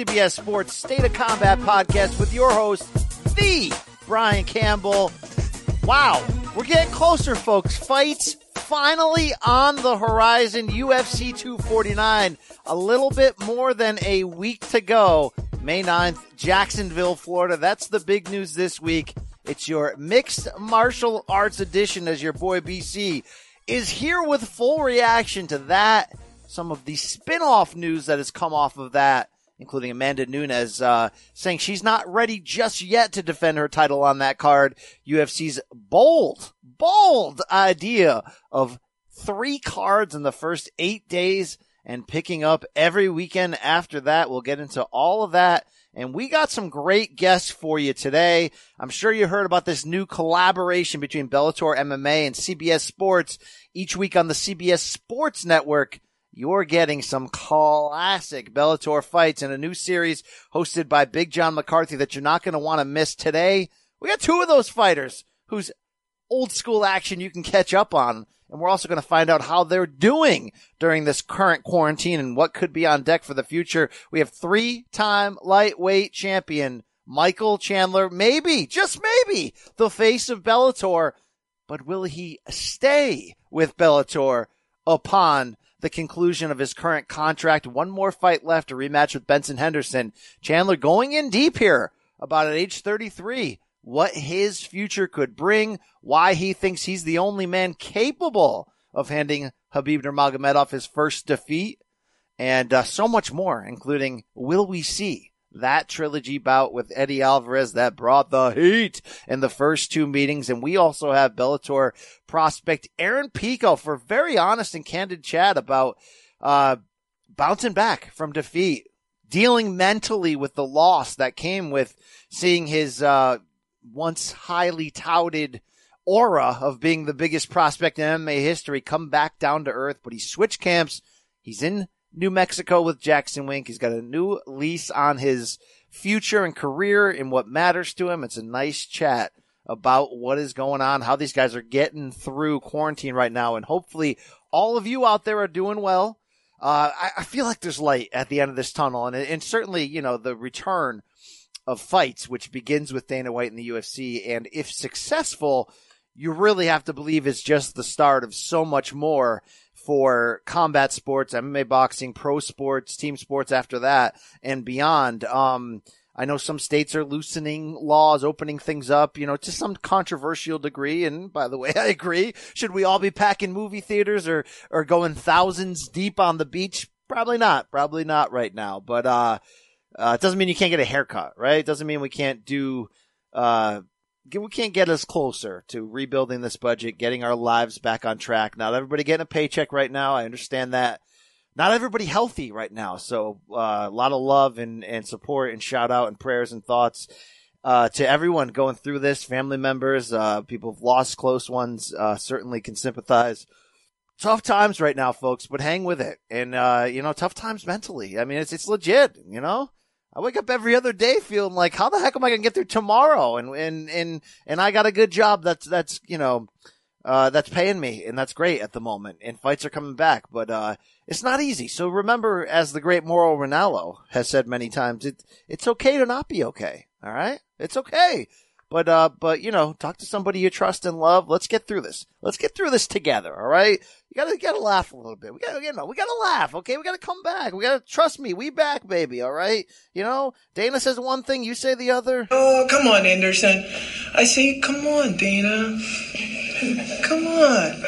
CBS Sports State of Combat podcast with your host, the Brian Campbell. Wow. We're getting closer, folks. Fights finally on the horizon. UFC 249. A little bit more than a week to go. May 9th, Jacksonville, Florida. That's the big news this week. It's your mixed martial arts edition as your boy BC is here with full reaction to that. Some of the spin-off news that has come off of that, including Amanda Nunes, uh, saying she's not ready just yet to defend her title on that card. UFC's bold, bold idea of three cards in the first eight days and picking up every weekend after that. We'll get into all of that. And we got some great guests for you today. I'm sure you heard about this new collaboration between Bellator MMA and CBS Sports. Each week on the CBS Sports Network, you're getting some classic Bellator fights in a new series hosted by Big John McCarthy that you're not going to want to miss today. We got two of those fighters whose old school action you can catch up on. And we're also going to find out how they're doing during this current quarantine and what could be on deck for the future. We have three time lightweight champion Michael Chandler, maybe, just maybe, the face of Bellator. But will he stay with Bellator upon the conclusion of his current contract? One more fight left, a rematch with Benson Henderson. Chandler going in deep here about at age 33 what his future could bring, why he thinks he's the only man capable of handing Khabib Nurmagomedov his first defeat, and uh, so much more, including will we see that trilogy bout with Eddie Alvarez that brought the heat in the first two meetings. And we also have Bellator prospect Aaron Pico for very honest and candid chat about, uh, bouncing back from defeat, dealing mentally with the loss that came with seeing his, uh, once highly touted aura of being the biggest prospect in MMA history come back down to earth, but he switched camps. He's in New Mexico with Jackson Wink. He's got a new lease on his future and career and what matters to him. It's a nice chat about what is going on, how these guys are getting through quarantine right now. And hopefully all of you out there are doing well. Uh, I, I, feel like there's light at the end of this tunnel and, and certainly, you know, the return of fights, which begins with Dana White in the UFC. And if successful, you really have to believe it's just the start of so much more for combat sports, MMA boxing, pro sports, team sports after that and beyond. Um, I know some states are loosening laws, opening things up, you know, to some controversial degree. And by the way, I agree. Should we all be packing movie theaters or, or going thousands deep on the beach? Probably not. Probably not right now. But, uh, uh, it doesn't mean you can't get a haircut, right? It doesn't mean we can't do, uh, we can't get us closer to rebuilding this budget, getting our lives back on track. Not everybody getting a paycheck right now. I understand that. Not everybody healthy right now. So, uh, a lot of love and, and support and shout out and prayers and thoughts, uh, to everyone going through this, family members, uh, people have lost close ones, uh, certainly can sympathize. Tough times right now, folks, but hang with it. And, uh, you know, tough times mentally. I mean, it's, it's legit, you know? I wake up every other day feeling like, how the heck am I going to get through tomorrow? And, and, and, and I got a good job that's, that's, you know, uh, that's paying me and that's great at the moment and fights are coming back, but, uh, it's not easy. So remember, as the great Mauro Ranallo has said many times, it, it's okay to not be okay. All right. It's okay. But, uh, but, you know, talk to somebody you trust and love. Let's get through this. Let's get through this together. All right. Gotta, gotta laugh a little bit. We gotta, you know, we gotta laugh. Okay. We gotta come back. We gotta trust me. We back, baby. All right. You know, Dana says one thing, you say the other. Oh, come on, Anderson. I say, come on, Dana. Come on.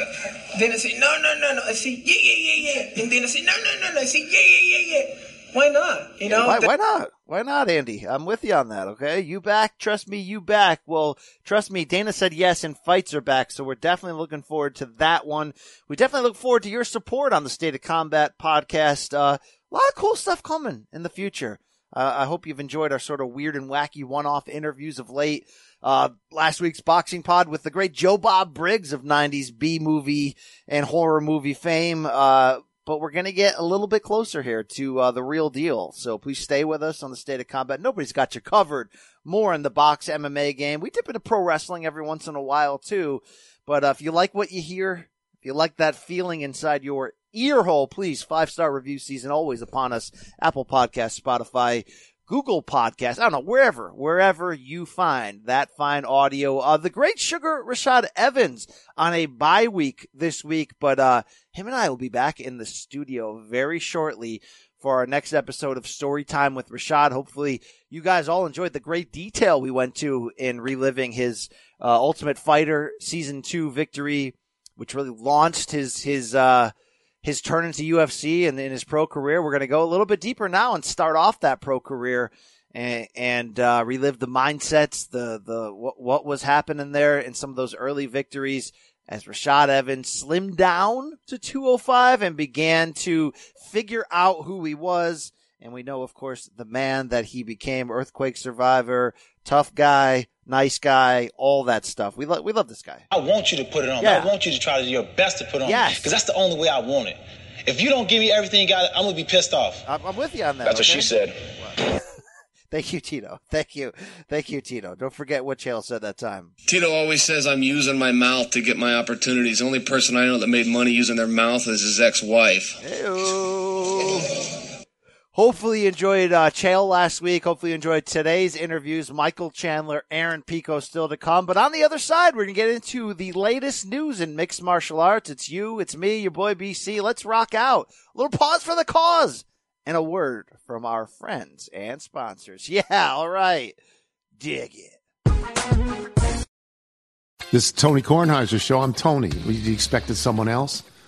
I say, no, no, no, no. I say, yeah, yeah, yeah, yeah. And I say, no, no, no, no. I say, yeah, yeah, yeah, yeah. Why not? You know? Why, why not? Why not, Andy? I'm with you on that, okay? You back? Trust me, you back. Well, trust me, Dana said yes and fights are back, so we're definitely looking forward to that one. We definitely look forward to your support on the State of Combat podcast. Uh, a lot of cool stuff coming in the future. Uh, I hope you've enjoyed our sort of weird and wacky one-off interviews of late. Uh, last week's boxing pod with the great Joe Bob Briggs of 90s B movie and horror movie fame. Uh, but we're going to get a little bit closer here to uh, the real deal. So please stay with us on the state of combat. Nobody's got you covered more in the box MMA game. We dip into pro wrestling every once in a while too. But uh, if you like what you hear, if you like that feeling inside your ear hole, please five star review season always upon us. Apple Podcast, Spotify, Google Podcast. I don't know, wherever, wherever you find that fine audio. Uh, the great Sugar Rashad Evans on a bye week this week, but, uh, him and I will be back in the studio very shortly for our next episode of Story Time with Rashad. Hopefully you guys all enjoyed the great detail we went to in reliving his, uh, Ultimate Fighter season two victory, which really launched his, his, uh, his turn into UFC and in his pro career. We're going to go a little bit deeper now and start off that pro career and, and uh, relive the mindsets, the the what, what was happening there in some of those early victories as Rashad Evans slimmed down to 205 and began to figure out who he was. And we know, of course, the man that he became, earthquake survivor, tough guy, nice guy, all that stuff. We love we love this guy. I want you to put it on. Yeah. I want you to try to do your best to put on. Yes. Because that's the only way I want it. If you don't give me everything you got, I'm gonna be pissed off. I'm, I'm with you on that. That's okay? what she said. Thank you, Tito. Thank you. Thank you, Tito. Don't forget what Chael said that time. Tito always says I'm using my mouth to get my opportunities. The only person I know that made money using their mouth is his ex-wife. Hopefully you enjoyed uh, Chael last week. Hopefully you enjoyed today's interviews. Michael Chandler, Aaron Pico still to come. But on the other side, we're going to get into the latest news in mixed martial arts. It's you, it's me, your boy BC. Let's rock out. A little pause for the cause and a word from our friends and sponsors. Yeah, all right. Dig it. This is Tony Kornheiser's show. I'm Tony. You expected someone else?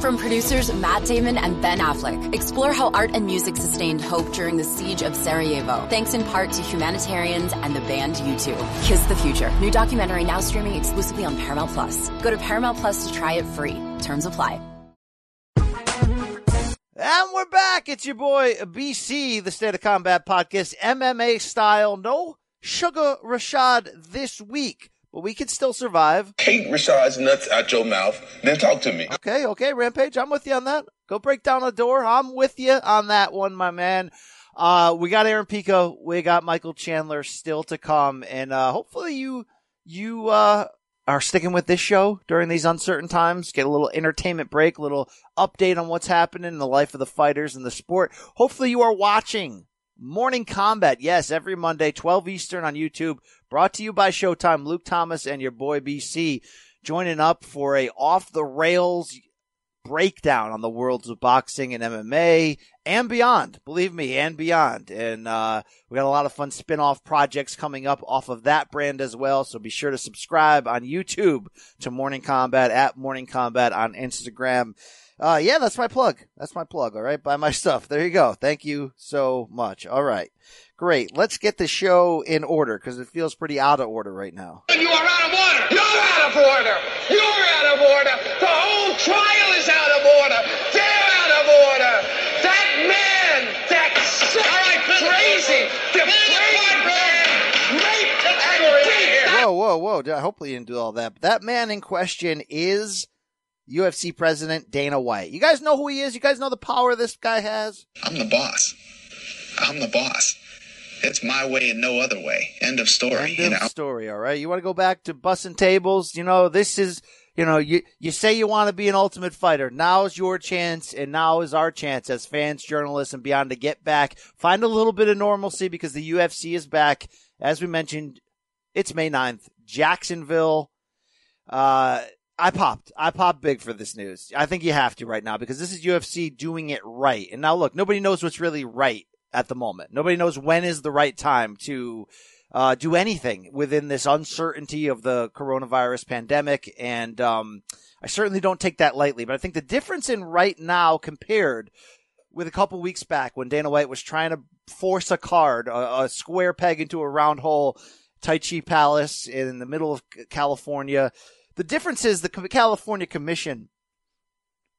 From producers Matt Damon and Ben Affleck, explore how art and music sustained hope during the siege of Sarajevo, thanks in part to humanitarians and the band U2. Kiss the Future, new documentary now streaming exclusively on Paramount Plus. Go to Paramount Plus to try it free. Terms apply. And we're back. It's your boy BC, the State of Combat podcast, MMA style. No Sugar Rashad this week but we can still survive. Kate Rashad's nuts out your mouth, then talk to me. Okay, okay, Rampage, I'm with you on that. Go break down a door. I'm with you on that one, my man. Uh, we got Aaron Pico, we got Michael Chandler still to come, and uh, hopefully you you uh, are sticking with this show during these uncertain times. Get a little entertainment break, a little update on what's happening in the life of the fighters and the sport. Hopefully you are watching Morning Combat, yes, every Monday, 12 Eastern on YouTube. Brought to you by Showtime. Luke Thomas and your boy BC joining up for a off the rails breakdown on the worlds of boxing and MMA and beyond. Believe me, and beyond. And uh, we got a lot of fun spin-off projects coming up off of that brand as well. So be sure to subscribe on YouTube to Morning Combat at Morning Combat on Instagram. Uh, yeah, that's my plug. That's my plug. All right. Buy my stuff. There you go. Thank you so much. All right. Great. Let's get the show in order because it feels pretty out of order right now. You are out of order. You're out of order. You're out of order. The whole trial is out of order. They're out of order. That man, that all right, crazy, depraved man, raped and beat. Whoa, whoa, whoa. Hopefully you didn't do all that. But that man in question is UFC president Dana White. You guys know who he is? You guys know the power this guy has? I'm the boss. I'm the boss. it's my way and no other way. End of story. End you of know? story. All right. You want to go back to bussing tables? You know, this is, you know, you, you say you want to be an ultimate fighter. Now is your chance and now is our chance as fans, journalists and beyond to get back, find a little bit of normalcy because the UFC is back. As we mentioned, it's May 9th, Jacksonville. Uh, I popped. I popped big for this news. I think you have to right now because this is UFC doing it right. And now look, nobody knows what's really right at the moment. Nobody knows when is the right time to uh, do anything within this uncertainty of the coronavirus pandemic. And um, I certainly don't take that lightly. But I think the difference in right now compared with a couple weeks back when Dana White was trying to force a card, a, a square peg into a round hole, Tachi Palace in the middle of California. The difference is the California Commission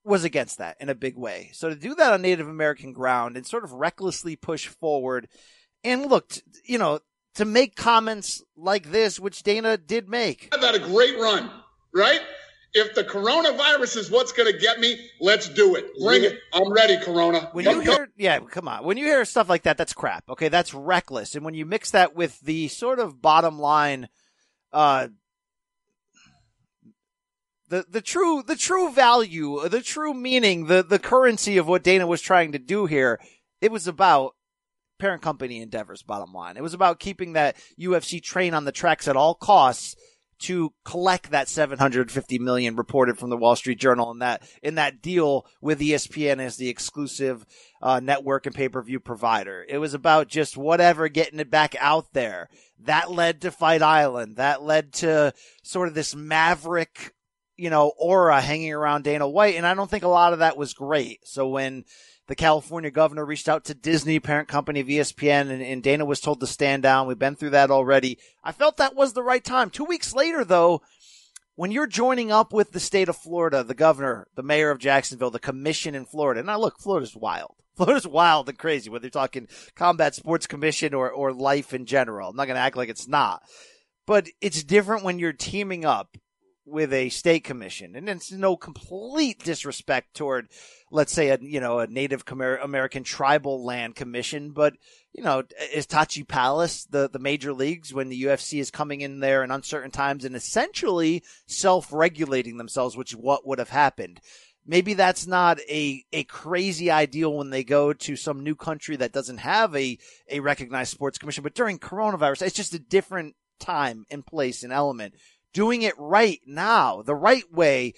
was against that in a big way. So to do that on Native American ground and sort of recklessly push forward and look, you know, to make comments like this, which Dana did make. I've had a great run, right? If the coronavirus is what's going to get me, let's do it. Bring it. I'm ready, Corona. When you hear, yeah, come on. When you hear stuff like that, that's crap. Okay, that's reckless. And when you mix that with the sort of bottom line, uh, the the true the true value, the true meaning, the the currency of what Dana was trying to do here, it was about parent company endeavors. Bottom line, it was about keeping that UFC train on the tracks at all costs to collect that 750 million reported from the Wall Street Journal in that in that deal with ESPN as the exclusive uh, network and pay-per-view provider. It was about just whatever getting it back out there. That led to Fight Island. That led to sort of this maverick you know, aura hanging around Dana White. And I don't think a lot of that was great. So when the California governor reached out to Disney, parent company of ESPN, and, and, Dana was told to stand down. We've been through that already. I felt that was the right time. Two weeks later, though, when you're joining up with the state of Florida, the governor, the mayor of Jacksonville, the commission in Florida, now look, Florida's wild. Florida's wild and crazy, whether you're talking combat sports commission or, or life in general. I'm not going to act like it's not. But it's different when you're teaming up with a state commission, and it's no complete disrespect toward, let's say, a you know a Native American tribal land commission, but you know, is Tachi Palace the the major leagues when the UFC is coming in there in uncertain times and essentially self regulating themselves, which is what would have happened. Maybe that's not a, a crazy ideal when they go to some new country that doesn't have a, a recognized sports commission, but during coronavirus, it's just a different time and place and element doing it right now, the right way,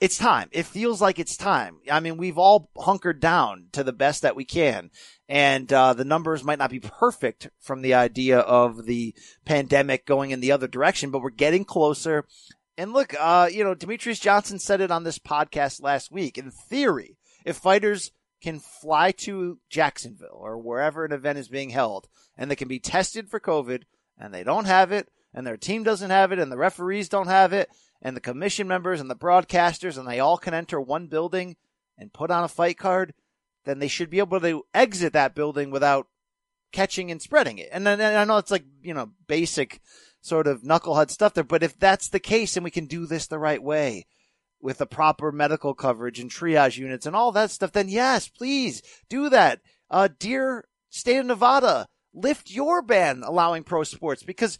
it's time. It feels like it's time. I mean, we've all hunkered down to the best that we can. And, uh, the numbers might not be perfect from the idea of the pandemic going in the other direction, but we're getting closer. And look, uh, you know, Demetrious Johnson said it on this podcast last week. In theory, if fighters can fly to Jacksonville or wherever an event is being held and they can be tested for COVID and they don't have it and their team doesn't have it and the referees don't have it and the commission members and the broadcasters and they all can enter one building and put on a fight card, then they should be able to exit that building without catching and spreading it. And and I know it's like, you know, basic sort of knucklehead stuff there, but if that's the case and we can do this the right way with the proper medical coverage and triage units and all that stuff, then yes, please do that. Uh, dear state of Nevada, lift your ban allowing pro sports because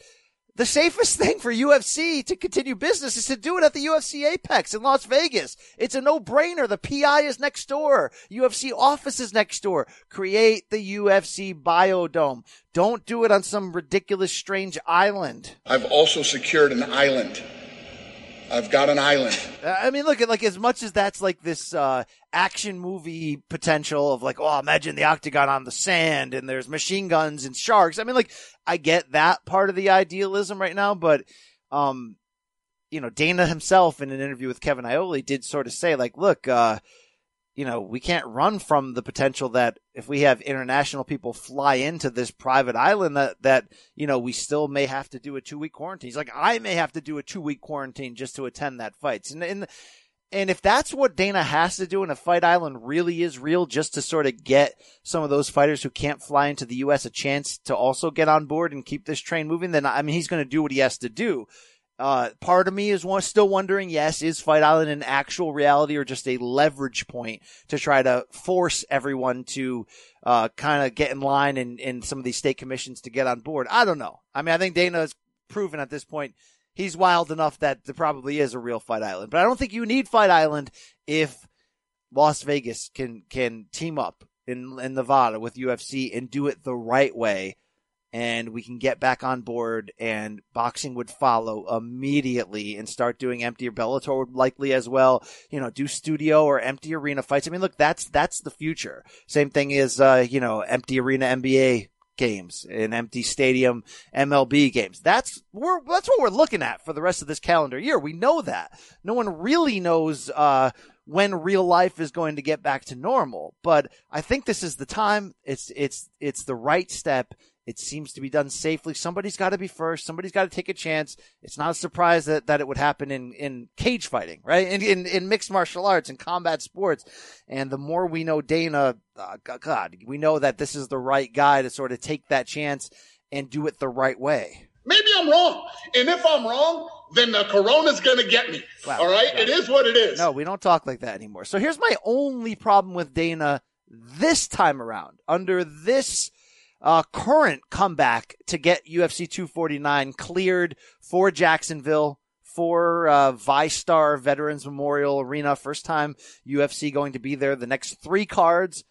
the safest thing for UFC to continue business is to do it at the UFC Apex in Las Vegas. It's a no-brainer. The PI is next door. UFC office is next door. Create the UFC Biodome. Don't do it on some ridiculous, strange island. I've also secured an island I've got an island. I mean, look at like as much as that's like this uh, action movie potential of like, oh, imagine the octagon on the sand and there's machine guns and sharks. I mean, like I get that part of the idealism right now, but um, you know, Dana himself in an interview with Kevin Iole did sort of say like, look, uh, you know, we can't run from the potential that if we have international people fly into this private island that, that, you know, we still may have to do a two week quarantine. He's like, I may have to do a two week quarantine just to attend that fight. And, and, and if that's what Dana has to do and a Fight Island really is real just to sort of get some of those fighters who can't fly into the U.S. a chance to also get on board and keep this train moving, then I mean, he's going to do what he has to do. Uh, part of me is still wondering, yes, is Fight Island an actual reality or just a leverage point to try to force everyone to uh, kind of get in line and in some of these state commissions to get on board? I don't know. I mean, I think Dana has proven at this point he's wild enough that there probably is a real Fight Island. But I don't think you need Fight Island if Las Vegas can can team up in in Nevada with UFC and do it the right way and we can get back on board and boxing would follow immediately and start doing empty Bellator would likely as well, you know, do studio or empty arena fights. I mean, look, that's, that's the future. Same thing is, uh, you know, empty arena NBA games and empty stadium MLB games. That's we're that's what we're looking at for the rest of this calendar year. We know that. No one really knows uh when real life is going to get back to normal, but I think this is the time. It's it's it's the right step it seems to be done safely. Somebody's got to be first. Somebody's got to take a chance. It's not a surprise that, that it would happen in, in cage fighting, right? In, in, in mixed martial arts and combat sports. And the more we know Dana, uh, God, we know that this is the right guy to sort of take that chance and do it the right way. Maybe I'm wrong. And if I'm wrong, then the corona's going to get me. Wow. All right. It is what it is. No, we don't talk like that anymore. So here's my only problem with Dana this time around under this uh, current comeback to get UFC 249 cleared for Jacksonville for uh, VyStar Veterans Memorial Arena. First time UFC going to be there. The next three cards,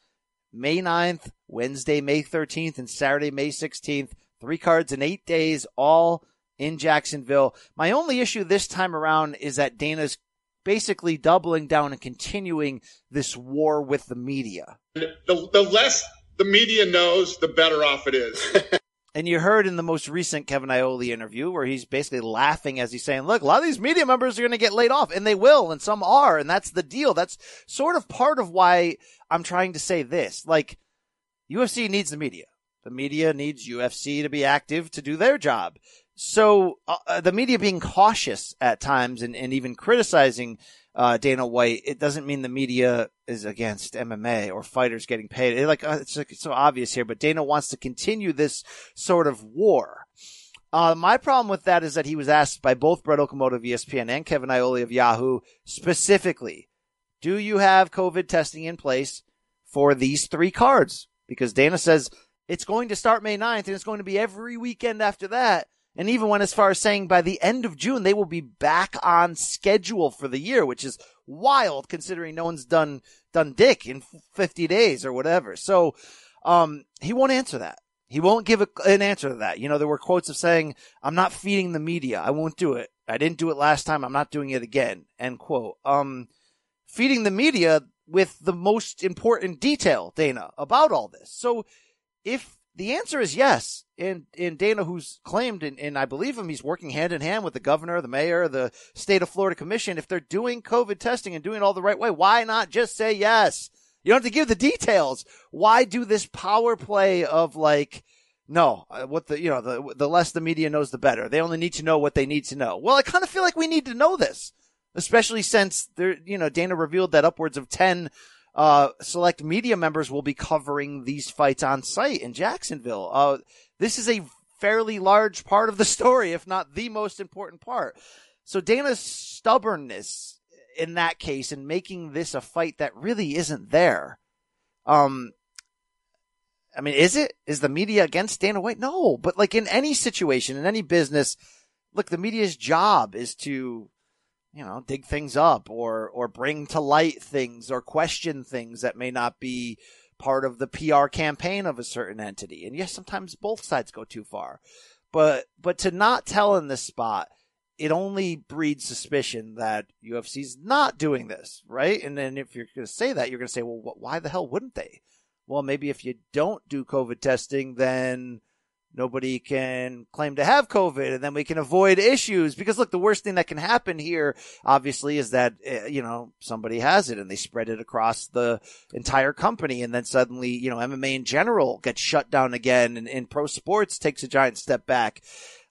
May 9th, Wednesday, May 13th, and Saturday, May 16th. Three cards in eight days, all in Jacksonville. My only issue this time around is that Dana's basically doubling down and continuing this war with the media. The, the less the media knows, the better off it is. and you heard in the most recent Kevin Iole interview where he's basically laughing as he's saying, look, a lot of these media members are going to get laid off and they will, and some are. And that's the deal. That's sort of part of why I'm trying to say this. Like, UFC needs the media. The media needs UFC to be active to do their job. So uh, uh, the media being cautious at times and, and even criticizing uh, Dana White, it doesn't mean the media is against MMA or fighters getting paid. It, like uh, it's, like, it's so obvious here, but Dana wants to continue this sort of war. Uh, my problem with that is that he was asked by both Brett Okamoto of ESPN and Kevin Iole of Yahoo specifically, do you have COVID testing in place for these three cards? Because Dana says it's going to start May 9th and it's going to be every weekend after that. And even went as far as saying by the end of June, they will be back on schedule for the year, which is wild considering no one's done, done dick in 50 days or whatever. So, um, he won't answer that. He won't give a, an answer to that. You know, there were quotes of saying, I'm not feeding the media. I won't do it. I didn't do it last time. I'm not doing it again. End quote. Um, feeding the media with the most important detail, Dana, about all this. So if the answer is yes. And, and Dana, who's claimed, and, and I believe him, he's working hand in hand with the governor, the mayor, the state of Florida commission. If they're doing COVID testing and doing it all the right way, why not just say yes? You don't have to give the details. Why do this power play of like, no, uh, what the, you know, the, the less the media knows, the better. They only need to know what they need to know. Well, I kind of feel like we need to know this, especially since there, you know, Dana revealed that upwards of 10 uh, select media members will be covering these fights on site in Jacksonville. Uh, this is a fairly large part of the story, if not the most important part. So Dana's stubbornness in that case in making this a fight that really isn't there. Um, I mean, is it? Is the media against Dana White? No, but like in any situation, in any business, look, the media's job is to you know, dig things up or, or bring to light things or question things that may not be part of the PR campaign of a certain entity. And yes, sometimes both sides go too far. But, but to not tell in this spot, it only breeds suspicion that UFC's not doing this, right? And then if you're going to say that, you're going to say, well, why the hell wouldn't they? Well, maybe if you don't do COVID testing, then nobody can claim to have COVID and then we can avoid issues because look, the worst thing that can happen here, obviously, is that, uh, you know, somebody has it and they spread it across the entire company and then suddenly, you know, MMA in general gets shut down again and, and pro sports takes a giant step back.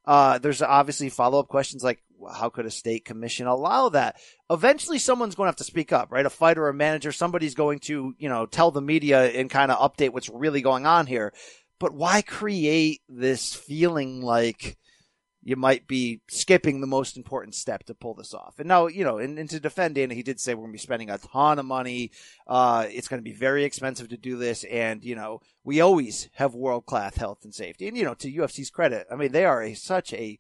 Uh, there's obviously follow up questions like, how could a state commission allow that? Eventually someone's going to have to speak up, right? A fighter or a manager, somebody's going to, you know, tell the media and kind of update what's really going on here but why create this feeling like you might be skipping the most important step to pull this off. And now, you know, and, and to defend Dana, he did say we're going to be spending a ton of money. Uh, it's going to be very expensive to do this. And, you know, we always have world class health and safety. And, you know, to UFC's credit, I mean, they are a, such a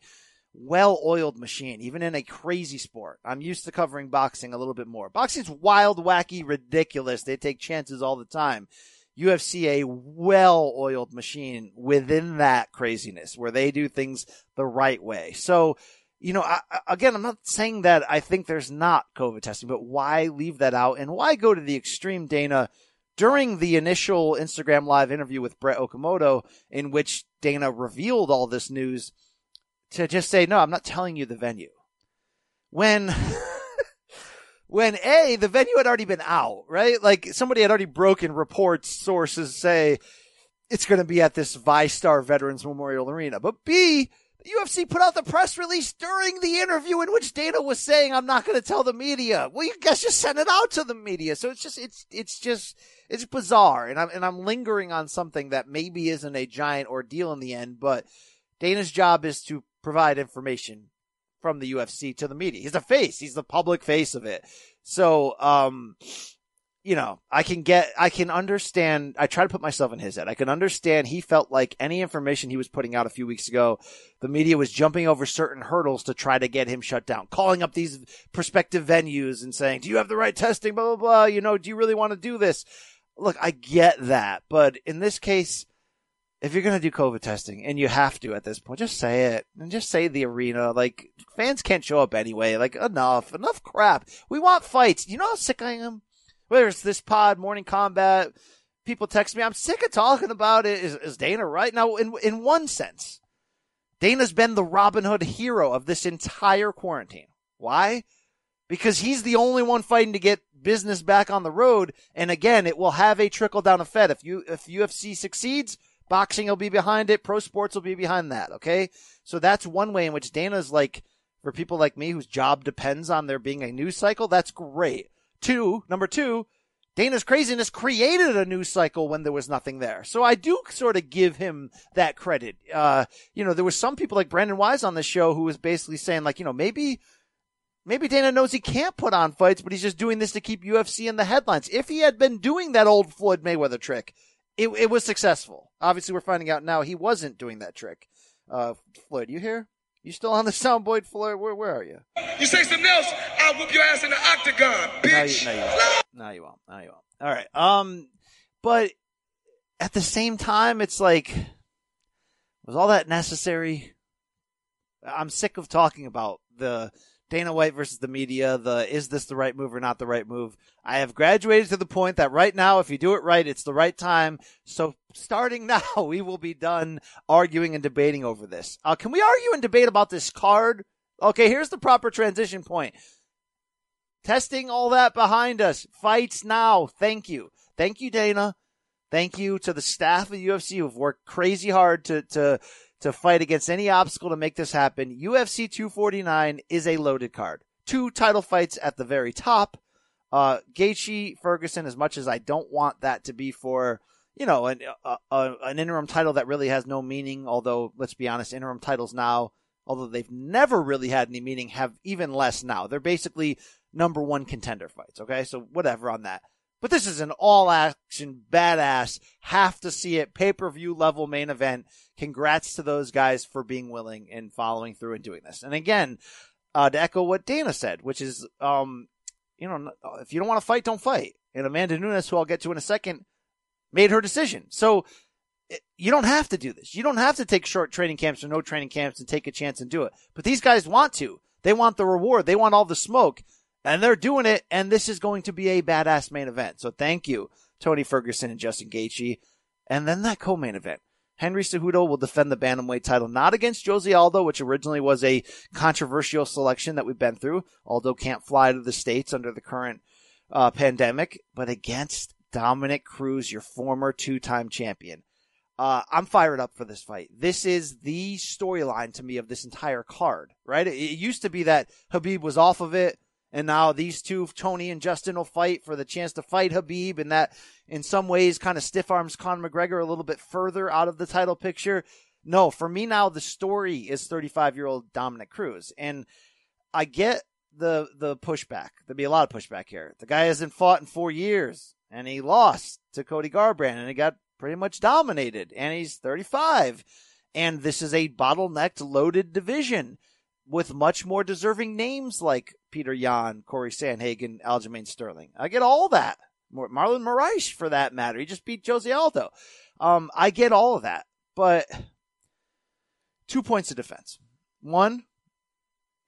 well oiled machine, even in a crazy sport. I'm used to covering boxing a little bit more. Boxing's wild, wacky, ridiculous. They take chances all the time. UFC a well oiled machine within that craziness where they do things the right way. So, you know, I, again, I'm not saying that I think there's not COVID testing, but why leave that out and why go to the extreme, Dana, during the initial Instagram live interview with Brett Okamoto in which Dana revealed all this news to just say, no, I'm not telling you the venue. When when A, the venue had already been out, right? Like somebody had already broken reports, sources say it's going to be at this VyStar Veterans Memorial Arena. But B, the UFC put out the press release during the interview in which Dana was saying, I'm not going to tell the media. Well, you guys just send it out to the media. So it's just, it's, it's just, it's bizarre. And I'm, and I'm lingering on something that maybe isn't a giant ordeal in the end, but Dana's job is to provide information from the UFC to the media. He's the face. He's the public face of it. So, um, you know, I can get, I can understand. I try to put myself in his head. I can understand he felt like any information he was putting out a few weeks ago, the media was jumping over certain hurdles to try to get him shut down, calling up these prospective venues and saying, do you have the right testing? Blah, blah, blah. You know, do you really want to do this? Look, I get that. But in this case, if you're going to do COVID testing and you have to at this point, just say it and just say the arena. Like fans can't show up anyway. Like enough, enough crap. We want fights. You know how sick I am? Whether it's this pod, morning combat, people text me. I'm sick of talking about it. Is, is Dana right now? In in one sense, Dana's been the Robin Hood hero of this entire quarantine. Why? Because he's the only one fighting to get business back on the road. And again, it will have a trickle down effect. If you if UFC succeeds Boxing will be behind it. Pro sports will be behind that. Okay. So that's one way in which Dana's like, for people like me whose job depends on there being a news cycle, that's great. Two, number two, Dana's craziness created a news cycle when there was nothing there. So I do sort of give him that credit. Uh, you know, there was some people like Brandon Wise on the show who was basically saying like, you know, maybe, maybe Dana knows he can't put on fights, but he's just doing this to keep UFC in the headlines. If he had been doing that old Floyd Mayweather trick, it, it was successful. Obviously, we're finding out now he wasn't doing that trick. Uh, Floyd, you here? You still on the soundboard, Floyd? Where, where are you? You say something else, I'll whoop your ass in the octagon, bitch. No, you, no, you won't. No, you won't. No, you won't. All right. Um, but at the same time, it's like, was all that necessary? I'm sick of talking about the Dana White versus the media, the is this the right move or not the right move. I have graduated to the point that right now, if you do it right, it's the right time. So starting now, we will be done arguing and debating over this. Uh, can we argue and debate about this card? Okay, here's the proper transition point. Testing all that behind us. Fights now. Thank you. Thank you, Dana. Thank you to the staff of UFC who've worked crazy hard to, to to fight against any obstacle to make this happen. UFC 249 is a loaded card. Two title fights at the very top. Uh, Gaethje, Ferguson, as much as I don't want that to be for, you know, an, uh, uh, an interim title that really has no meaning, although, let's be honest, interim titles now, although they've never really had any meaning, have even less now. They're basically number one contender fights, okay? So whatever on that. But this is an all action, badass, have to see it, pay per view level main event. Congrats to those guys for being willing and following through and doing this. And again, uh, to echo what Dana said, which is, um, you know, if you don't want to fight, don't fight. And Amanda Nunes, who I'll get to in a second, made her decision. So eh, you don't have to do this. You don't have to take short training camps or no training camps and take a chance and do it. But these guys want to. They want the reward. They want all the smoke and they're doing it. And this is going to be a badass main event. So thank you, Tony Ferguson and Justin Gaethje. And then that co-main event. Henry Cejudo will defend the bantamweight title, not against Jose Aldo, which originally was a controversial selection that we've been through. Aldo can't fly to the States under the current uh, pandemic, but against Dominick Cruz, your former two-time champion. Uh, I'm fired up for this fight. This is the storyline to me of this entire card, right? It, it used to be that Khabib was off of it. And now these two, Tony and Justin, will fight for the chance to fight Khabib, and that in some ways kind of stiff arms Conor McGregor a little bit further out of the title picture. no, for me now, the story is 35 year old Dominick Cruz. And I get the, the pushback. There'll be a lot of pushback here. The guy hasn't fought in four years and he lost to Cody Garbrandt and he got pretty much dominated and he's 35. And this is a bottlenecked loaded division with much more deserving names like Petr Yan, Cory Sandhagen, Aljamain Sterling. I get all that. Marlon Moraes for that matter. He just beat Jose Aldo. Um, I get all of that, but two points of defense. One,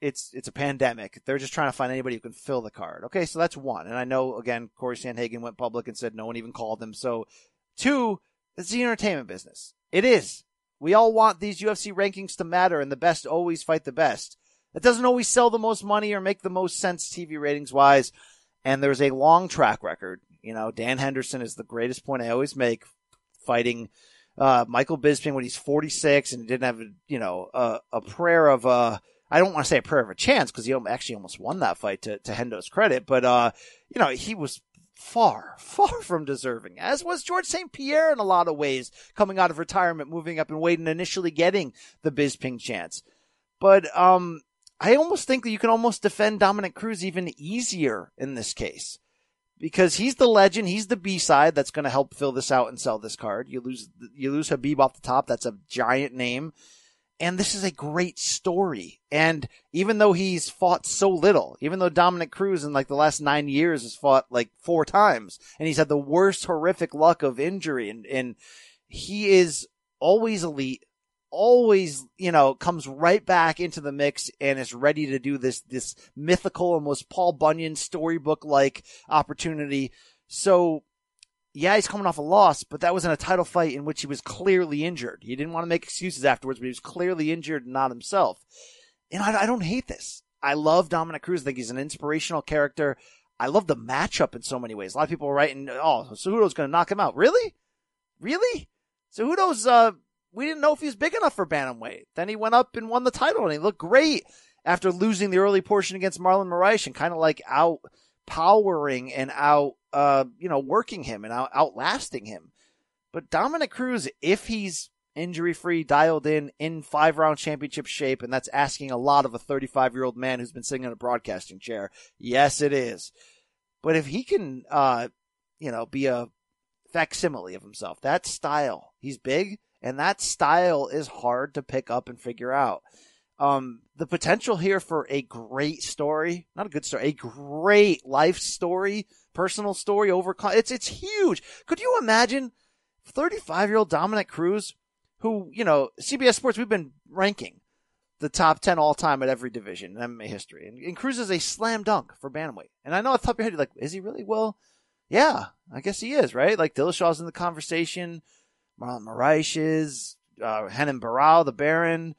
it's it's a pandemic. They're just trying to find anybody who can fill the card. Okay, so that's one. And I know again, Cory Sandhagen went public and said no one even called him. So two, it's the entertainment business. It is. We all want these UFC rankings to matter and the best always fight the best. It doesn't always sell the most money or make the most sense TV ratings wise. And there's a long track record. You know, Dan Henderson is the greatest point I always make fighting uh, Michael Bisping when he's 46 and didn't have, you know, a, a prayer of, uh, I don't want to say a prayer of a chance because he actually almost won that fight to, to Hendo's credit, but, uh, you know, he was far, far from deserving, as was George St. Pierre in a lot of ways, coming out of retirement, moving up and waiting, initially getting the Bisping chance. But, um, I almost think that you can almost defend Dominick Cruz even easier in this case because he's the legend. He's the B side that's going to help fill this out and sell this card. You lose, you lose Khabib off the top. That's a giant name. And this is a great story. And even though he's fought so little, even though Dominick Cruz in like the last nine years has fought like four times and he's had the worst horrific luck of injury and, and he is always elite, always, you know, comes right back into the mix and is ready to do this, this mythical, almost Paul Bunyan storybook like opportunity. So yeah, he's coming off a loss, but that was in a title fight in which he was clearly injured. He didn't want to make excuses afterwards, but he was clearly injured not himself. And I, I don't hate this. I love Dominick Cruz. I think he's an inspirational character. I love the matchup in so many ways. A lot of people are writing, oh, Cejudo's going to knock him out. Really? Really? Cejudo's, uh, we didn't know if he was big enough for Bantamweight. Then he went up and won the title and he looked great after losing the early portion against Marlon Moraes and kind of like out powering and out uh, you know, working him and out- outlasting him. But Dominick Cruz, if he's injury free, dialed in, in five round championship shape, and that's asking a lot of a 35 year old man who's been sitting in a broadcasting chair. Yes, it is. But if he can, uh, you know, be a facsimile of himself, that style, he's big, and that style is hard to pick up and figure out. Um, the potential here for a great story, not a good story, a great life story personal story over it's it's huge. Could you imagine 35 year old Dominick Cruz, who you know CBS Sports we've been ranking the top 10 all time at every division in MMA history, and, and Cruz is a slam dunk for bantamweight. And I know at the top of your head you're like, is he really? Well, yeah, I guess he is, right? Like Dillashaw's in the conversation, Marlon Moraes is, uh, Renan Barão, the Baron.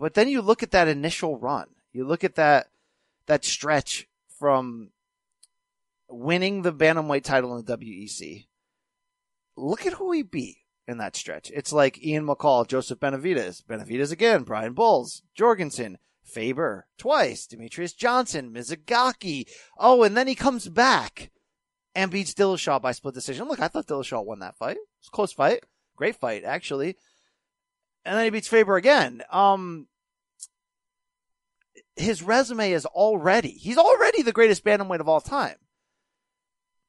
But then you look at that initial run. You look at that that stretch from winning the bantamweight title in the WEC. Look at who he beat in that stretch. It's like Ian McCall, Joseph Benavidez, Benavidez again, Brian Bowles, Jorgensen, Faber twice, Demetrious Johnson, Mizugaki. Oh, and then he comes back and beats Dillashaw by split decision. Look, I thought Dillashaw won that fight. It's a close fight. Great fight, actually. And then he beats Faber again. Um, his resume is already, he's already the greatest bantamweight of all time.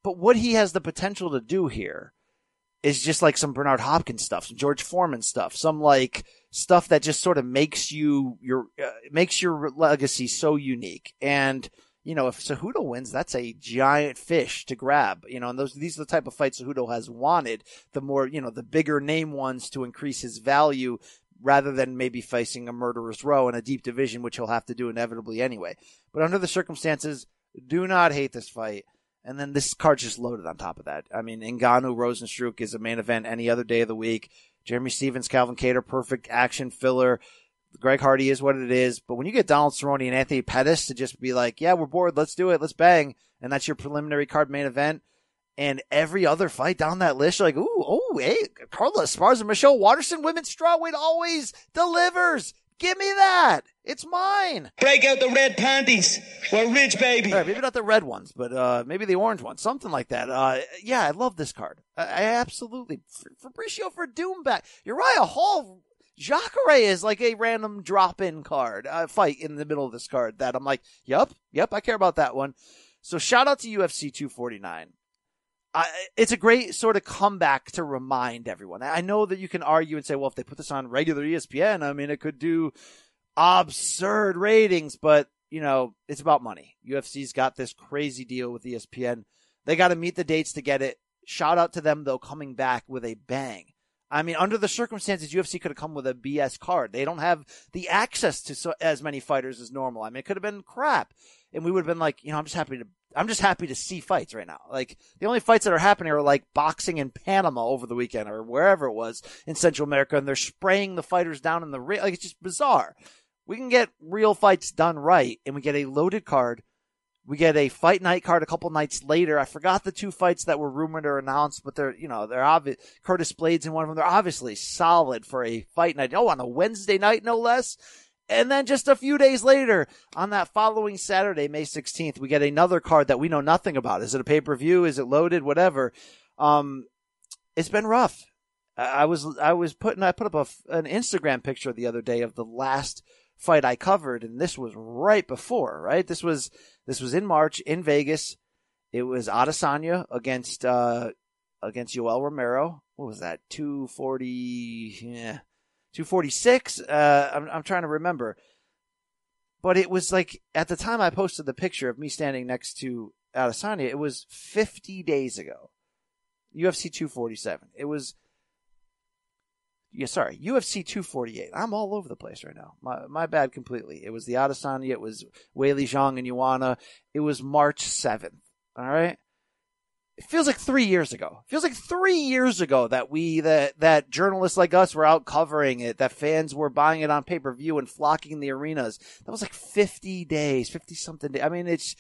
But what he has the potential to do here is just like some Bernard Hopkins stuff, some George Foreman stuff, some like stuff that just sort of makes you your uh, makes your legacy so unique. And you know, if Cejudo wins, that's a giant fish to grab. You know, and those these are the type of fights Cejudo has wanted. The more you know, the bigger name ones to increase his value. Rather than maybe facing a murderer's row in a deep division, which he'll have to do inevitably anyway. But under the circumstances, do not hate this fight. And then this card's just loaded on top of that. I mean, Ngannou Rozenstruik is a main event any other day of the week. Jeremy Stephens, Calvin Kattar, perfect action filler. Greg Hardy is what it is. But when you get Donald Cerrone and Anthony Pettis to just be like, yeah, we're bored. Let's do it. Let's bang. And that's your preliminary card main event. And every other fight down that list, you're like, ooh, oh, hey, Carla Esparza, Michelle Waterson, women's strawweight always delivers. Give me that. It's mine. Break out the red panties. We're rich, baby. Right, maybe not the red ones, but uh, maybe the orange ones, something like that. Uh, yeah, I love this card. I, I absolutely. Fabricio Werdum back. Uriah Hall Jacare is like a random drop in card, uh, fight in the middle of this card that I'm like, yep, yep, I care about that one. So shout out to UFC 249. I, it's a great sort of comeback to remind everyone. I know that you can argue and say, well, if they put this on regular ESPN, I mean, it could do absurd ratings, but you know, it's about money. UFC's got this crazy deal with ESPN. They got to meet the dates to get it. Shout out to them though, coming back with a bang. I mean, under the circumstances, UFC could have come with a BS card. They don't have the access to so, as many fighters as normal. I mean, it could have been crap, and we would have been like, you know, I'm just happy to, I'm just happy to see fights right now. Like the only fights that are happening are like boxing in Panama over the weekend or wherever it was in Central America, and they're spraying the fighters down in the ring. Like it's just bizarre. We can get real fights done right, and we get a loaded card we get a fight night card a couple nights later. I forgot the two fights that were rumored or announced, but they're, you know, they're obvious. Curtis Blaydes in one of them. They're obviously solid for a fight night. Oh, on a Wednesday night, no less. And then just a few days later, on that following Saturday, May 16th, we get another card that we know nothing about. Is it a pay per view? Is it loaded? Whatever. Um, it's been rough. I was, I was putting, I put up a, an Instagram picture the other day of the last fight I covered, and this was right before, right? This was this was in March in Vegas. It was Adesanya against uh against Yoel Romero. What was that? Two forty, yeah, two forty six. Uh, I'm I'm trying to remember, but it was like at the time I posted the picture of me standing next to Adesanya. It was fifty days ago. UFC two forty seven. It was yeah, sorry, UFC 248. I'm all over the place right now. My my bad completely. It was the Adesanya, it was Weili Zhang and Joanna. It was March 7th. All right. It feels like three years ago. It feels like three years ago that we that that journalists like us were out covering it, that fans were buying it on pay per view and flocking the arenas. That was like 50 days, 50 something. Days. I mean, it's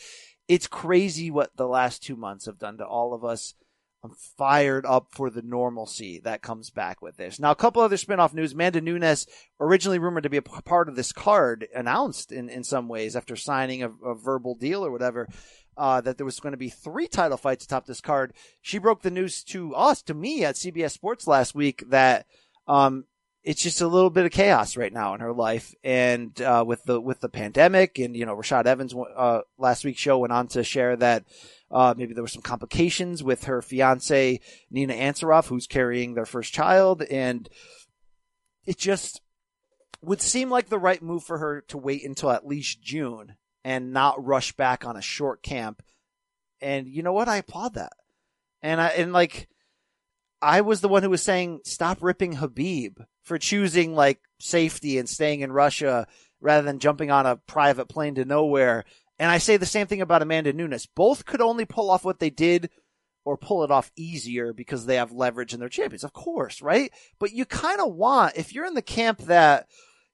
it's crazy what the last two months have done to all of us. I'm fired up for the normalcy that comes back with this. Now, a couple other spinoff news. Amanda Nunes, originally rumored to be a part of this card, announced in, in some ways after signing a, a verbal deal or whatever, uh, that there was going to be three title fights atop this card. She broke the news to us, to me at CBS Sports last week that, um, it's just a little bit of chaos right now in her life, and uh, with the with the pandemic, and you know, Rashad Evans uh, last week's show went on to share that uh, maybe there were some complications with her fiance, Nina Ansaroff, who's carrying their first child. And it just would seem like the right move for her to wait until at least June and not rush back on a short camp. And you know what? I applaud that. And I, and like, I was the one who was saying, stop ripping Khabib for choosing like safety and staying in Russia rather than jumping on a private plane to nowhere and I say the same thing about Amanda Nunes. Both could only pull off what they did or pull it off easier because they have leverage and they're champions, of course, right? But you kind of want, if you're in the camp that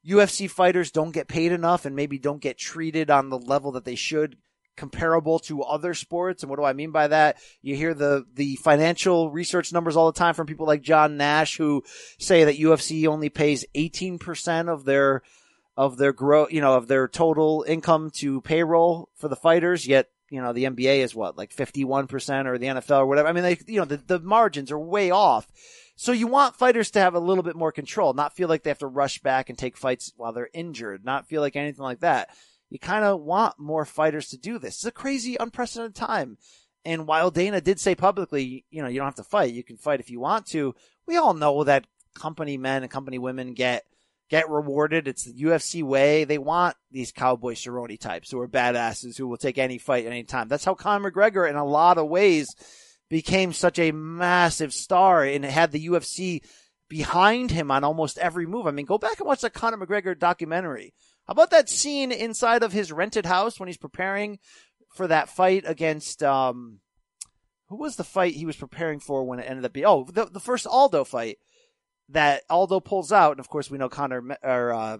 UFC fighters don't get paid enough and maybe don't get treated on the level that they should comparable to other sports. And what do I mean by that? You hear the, the financial research numbers all the time from people like John Nash who say that UFC only pays 18% of their of their grow, you know, of their total income to payroll for the fighters. Yet, you know, the NBA is what, like 51% or the NFL or whatever. I mean, they, you know, the, the margins are way off. So you want fighters to have a little bit more control, not feel like they have to rush back and take fights while they're injured, not feel like anything like that. You kind of want more fighters to do this. It's a crazy, unprecedented time. And while Dana did say publicly, you know, you don't have to fight, you can fight if you want to, we all know that company men and company women get get rewarded. It's the UFC way. They want these cowboy Cerrone types who are badasses who will take any fight at any time. That's how Conor McGregor, in a lot of ways, became such a massive star and had the UFC behind him on almost every move. I mean, go back and watch the Conor McGregor documentary. How about that scene inside of his rented house when he's preparing for that fight against, um, who was the fight he was preparing for when it ended up being, oh, the, the first Aldo fight that Aldo pulls out, and of course we know Conor or uh,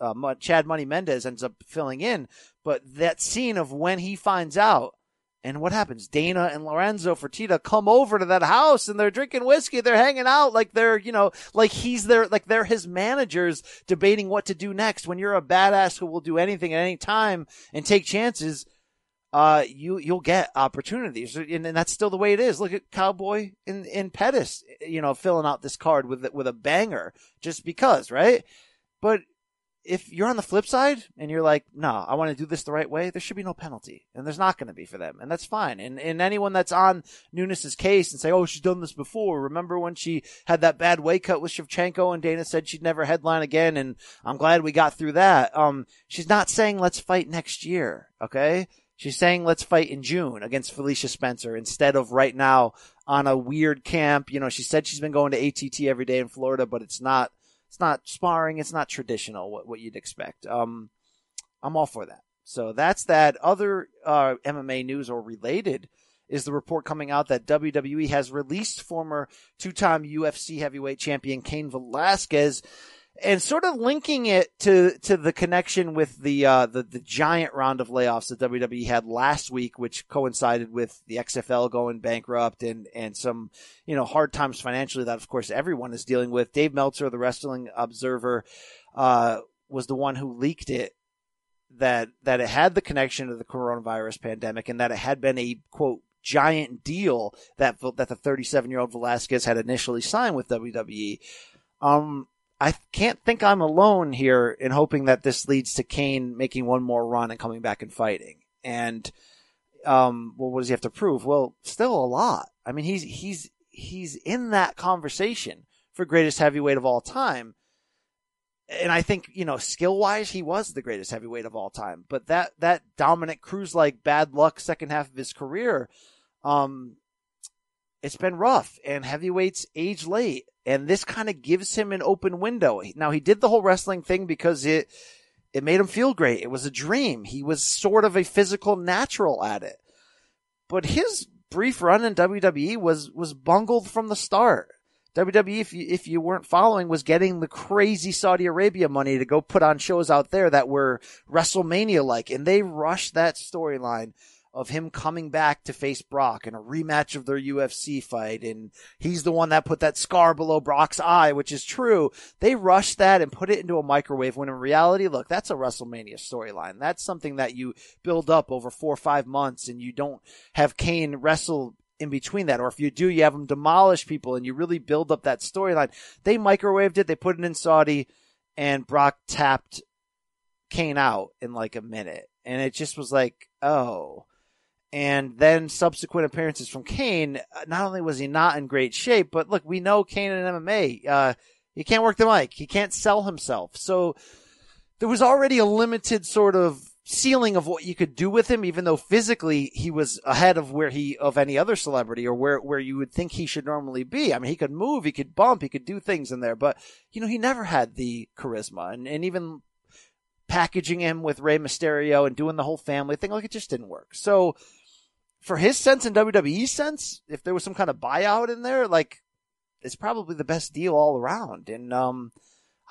uh, Chad Money Mendez ends up filling in. But that scene of when he finds out, and what happens? Dana and Lorenzo Fertitta come over to that house and they're drinking whiskey. They're hanging out like they're, you know, like he's there, like they're his managers debating what to do next. When you're a badass who will do anything at any time and take chances, uh, you you'll get opportunities, and, and, that's still the way it is. Look at Cowboy in in Pettis, you know, filling out this card with with a banger just because, right? But if you're on the flip side and you're like, no, I want to do this the right way, there should be no penalty. And there's not going to be for them. And that's fine. And, and anyone that's on Nunes's case and say, oh, she's done this before. Remember when she had that bad weight cut with Shevchenko and Dana said she'd never headline again. And I'm glad we got through that. Um, she's not saying let's fight next year. Okay. She's saying let's fight in June against Felicia Spencer instead of right now on a weird camp. You know, she said she's been going to ATT every day in Florida, but it's not it's not sparring. It's not traditional. What what you'd expect. Um, I'm all for that. So that's that. Other uh, MMA news or related is the report coming out that WWE has released former two-time UFC heavyweight champion Cain Velasquez and sort of linking it to to the connection with the uh, the the giant round of layoffs that WWE had last week, which coincided with the XFL going bankrupt and and some you know hard times financially that of course everyone is dealing with. Dave Meltzer, the Wrestling Observer, uh, was the one who leaked it that that it had the connection to the coronavirus pandemic and that it had been a quote giant deal that that the 37 year old Velasquez had initially signed with WWE. Um, I can't think I'm alone here in hoping that this leads to Cain making one more run and coming back and fighting. And, um, well, what does he have to prove? Well, still a lot. I mean, he's, he's, he's in that conversation for greatest heavyweight of all time. And I think, you know, skill wise, he was the greatest heavyweight of all time. But that, that Dominick Cruz like bad luck second half of his career, um, it's been rough and heavyweights age late and this kind of gives him an open window. Now he did the whole wrestling thing because it it made him feel great. It was a dream. He was sort of a physical natural at it. But his brief run in WWE was was bungled from the start. WWE, if you, if you weren't following, was getting the crazy Saudi Arabia money to go put on shows out there that were WrestleMania like, and they rushed that storyline of him coming back to face Brock in a rematch of their UFC fight. And he's the one that put that scar below Brock's eye, which is true. They rushed that and put it into a microwave when in reality, look, that's a WrestleMania storyline. That's something that you build up over four or five months and you don't have Cain wrestle in between that. Or if you do, you have him demolish people and you really build up that storyline. They microwaved it. They put it in Saudi and Brock tapped Cain out in like a minute. And it just was like, oh, and then subsequent appearances from Cain, uh, not only was he not in great shape, but look, we know Cain in MMA, uh, he can't work the mic. He can't sell himself. So there was already a limited sort of ceiling of what you could do with him, even though physically he was ahead of where he, of any other celebrity or where, where you would think he should normally be. I mean, he could move, he could bump, he could do things in there, but, you know, he never had the charisma and, and even packaging him with Rey Mysterio and doing the whole family thing, like it just didn't work. So, for his sense and WWE sense, if there was some kind of buyout in there, like it's probably the best deal all around. And um,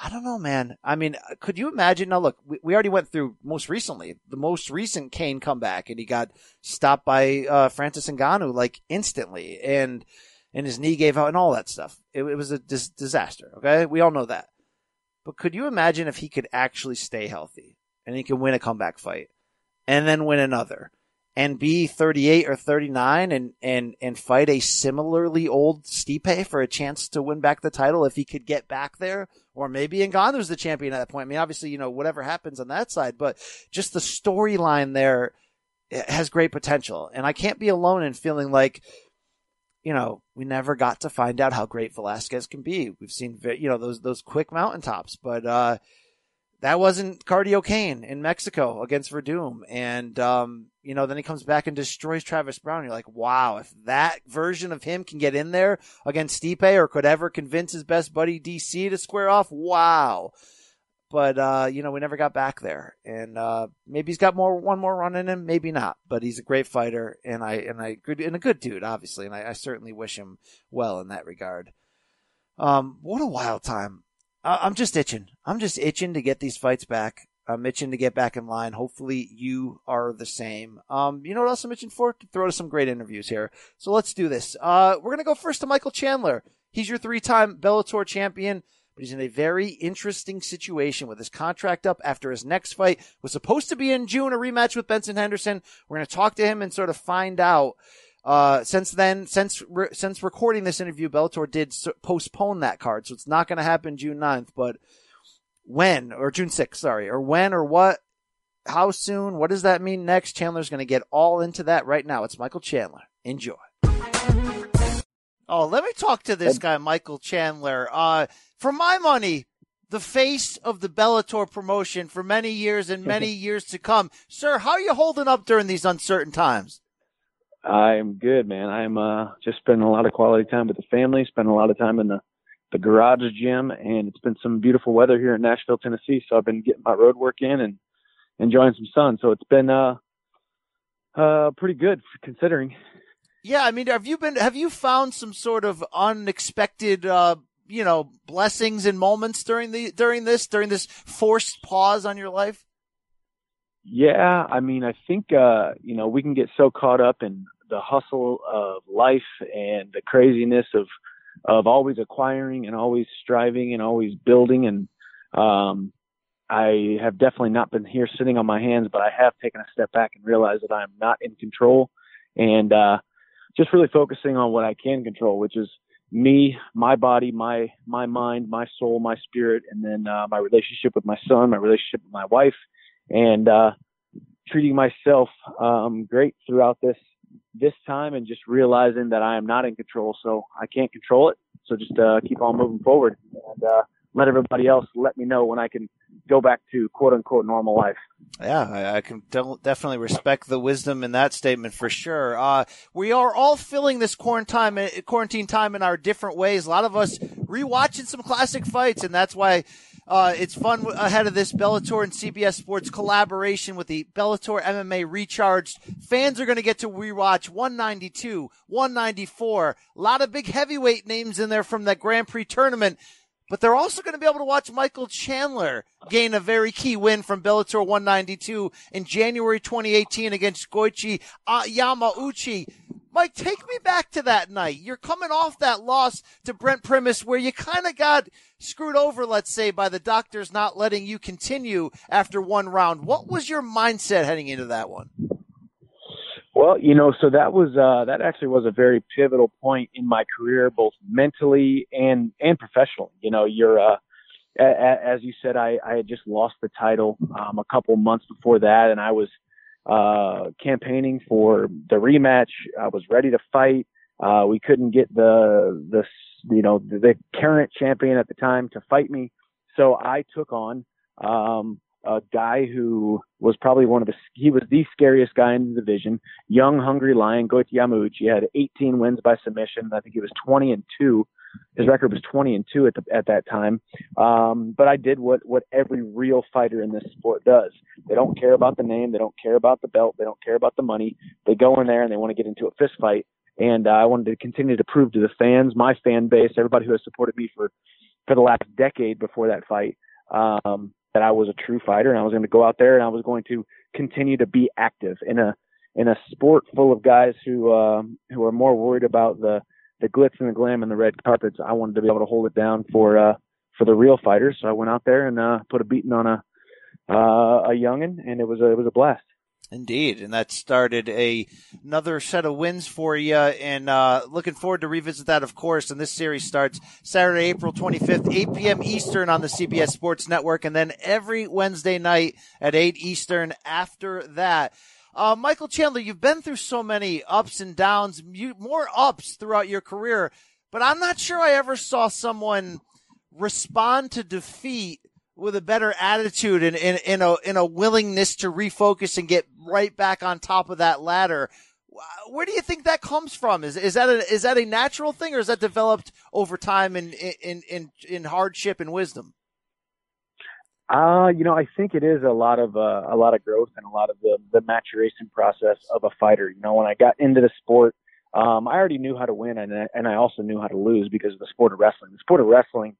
I don't know, man. I mean, could you imagine? Now, look, we, we already went through most recently the most recent Cain comeback, and he got stopped by uh, Francis Ngannou like instantly, and and his knee gave out and all that stuff. It, it was a dis- disaster. Okay, we all know that. But could you imagine if he could actually stay healthy and he could win a comeback fight and then win another? And be 38 or 39 and, and, and fight a similarly old Stipe for a chance to win back the title if he could get back there. Or maybe Ngannou's the champion at that point. I mean, obviously, you know, whatever happens on that side, but just the storyline there has great potential. And I can't be alone in feeling like, you know, we never got to find out how great Velasquez can be. We've seen, you know, those, those quick mountaintops, but, uh, that wasn't Cardio Cain in Mexico against Werdum. And, um, you know, then he comes back and destroys Travis Browne. You're like, wow, if that version of him can get in there against Stipe or could ever convince his best buddy DC to square off, wow. But, uh, you know, we never got back there. And, uh, maybe he's got more, one more run in him, maybe not, but he's a great fighter and I, and I, and a good dude, obviously. And I, I certainly wish him well in that regard. Um, what a wild time. I'm just itching. I'm just itching to get these fights back. I'm itching to get back in line. Hopefully you are the same. Um, you know what else I'm itching for? To throw to some great interviews here. So let's do this. Uh, we're to go first to Michael Chandler. He's your three time Bellator champion, but he's in a very interesting situation with his contract up after his next fight was supposed to be in June, a rematch with Benson Henderson. We're to talk to him and sort of find out. Uh, since then, since re- since recording this interview, Bellator did s- postpone that card, so it's not going to happen June 9th, but when or June 6th, sorry, or when or what, how soon, what does that mean next? Chandler's going to get all into that right now. It's Michael Chandler. Enjoy. Oh, let me talk to this guy, Michael Chandler. Uh, for my money, the face of the Bellator promotion for many years and many years to come. Sir, how are you holding up during these uncertain times? I'm good, man. I'm uh just spending a lot of quality time with the family, spending a lot of time in the the garage gym, and it's been some beautiful weather here in Nashville, Tennessee. So I've been getting my road work in and enjoying some sun. So it's been uh uh pretty good considering. Yeah, I mean, have you been, have you found some sort of unexpected, uh, you know, blessings and moments during the, during this, during this forced pause on your life? Yeah, I mean, I think uh, you know we can get so caught up in the hustle of life and the craziness of of always acquiring and always striving and always building. And um, I have definitely not been here sitting on my hands, but I have taken a step back and realized that I'm not in control and uh, just really focusing on what I can control, which is me, my body, my my mind, my soul, my spirit, and then uh, my relationship with my son, my relationship with my wife, and uh, treating myself um, great throughout this this time, and just realizing that I am not in control, so I can't control it. So just uh, keep on moving forward, and uh, let everybody else let me know when I can go back to quote unquote normal life. Yeah, I, I can de- definitely respect the wisdom in that statement for sure. Uh, we are all filling this quarantine quarantine time in our different ways. A lot of us rewatching some classic fights, and that's why uh, it's fun ahead of this Bellator and CBS Sports collaboration with the Bellator MMA Recharged. Fans are going to get to rewatch 192, 194. A lot of big heavyweight names in there from that Grand Prix tournament but they're also going to be able to watch Michael Chandler gain a very key win from Bellator 192 in January 2018 against Goiti uh, Yamauchi. Mike, take me back to that night. You're coming off that loss to Brent Primus where you kind of got screwed over, let's say, by the doctors not letting you continue after one round. What was your mindset heading into that one? Well, you know, so that was uh, that actually was a very pivotal point in my career, both mentally and and professionally. You know, you're uh, a, a, as you said, I, I had just lost the title um, a couple months before that, and I was uh, campaigning for the rematch. I was ready to fight. Uh, we couldn't get the the you know the, the current champion at the time to fight me, so I took on um, a guy who was probably one of the he was the scariest guy in the division. Young, hungry lion, Goiti Yamauchi had 18 wins by submission. I think he was 20 and two. His record was 20 and two at the, at that time. Um, but I did what what every real fighter in this sport does. They don't care about the name. They don't care about the belt. They don't care about the money. They go in there and they want to get into a fist fight. And uh, I wanted to continue to prove to the fans, my fan base, everybody who has supported me for for the last decade before that fight, um, that I was a true fighter and I was going to go out there and I was going to continue to be active in a in a sport full of guys who um, who are more worried about the the glitz and the glam and the red carpets. I wanted to be able to hold it down for uh, for the real fighters. So I went out there and uh, put a beating on a uh, a youngin, and it was a, it was a blast. Indeed, and that started a another set of wins for you, and uh, looking forward to revisit that, of course. And this series starts Saturday, April 25th, 8 p.m. Eastern on the CBS Sports Network, and then every Wednesday night at 8 Eastern after that. Uh, Michael Chandler, you've been through so many ups and downs, more ups throughout your career, but I'm not sure I ever saw someone respond to defeat with a better attitude and in, a in a willingness to refocus and get right back on top of that ladder. Where do you think that comes from? Is is that a is that a natural thing, or is that developed over time in in in in hardship and wisdom? Uh, you know, I think it is a lot of uh, a lot of growth and a lot of the the maturation process of a fighter. You know, when I got into the sport, um, I already knew how to win, and and I also knew how to lose because of the sport of wrestling. The sport of wrestling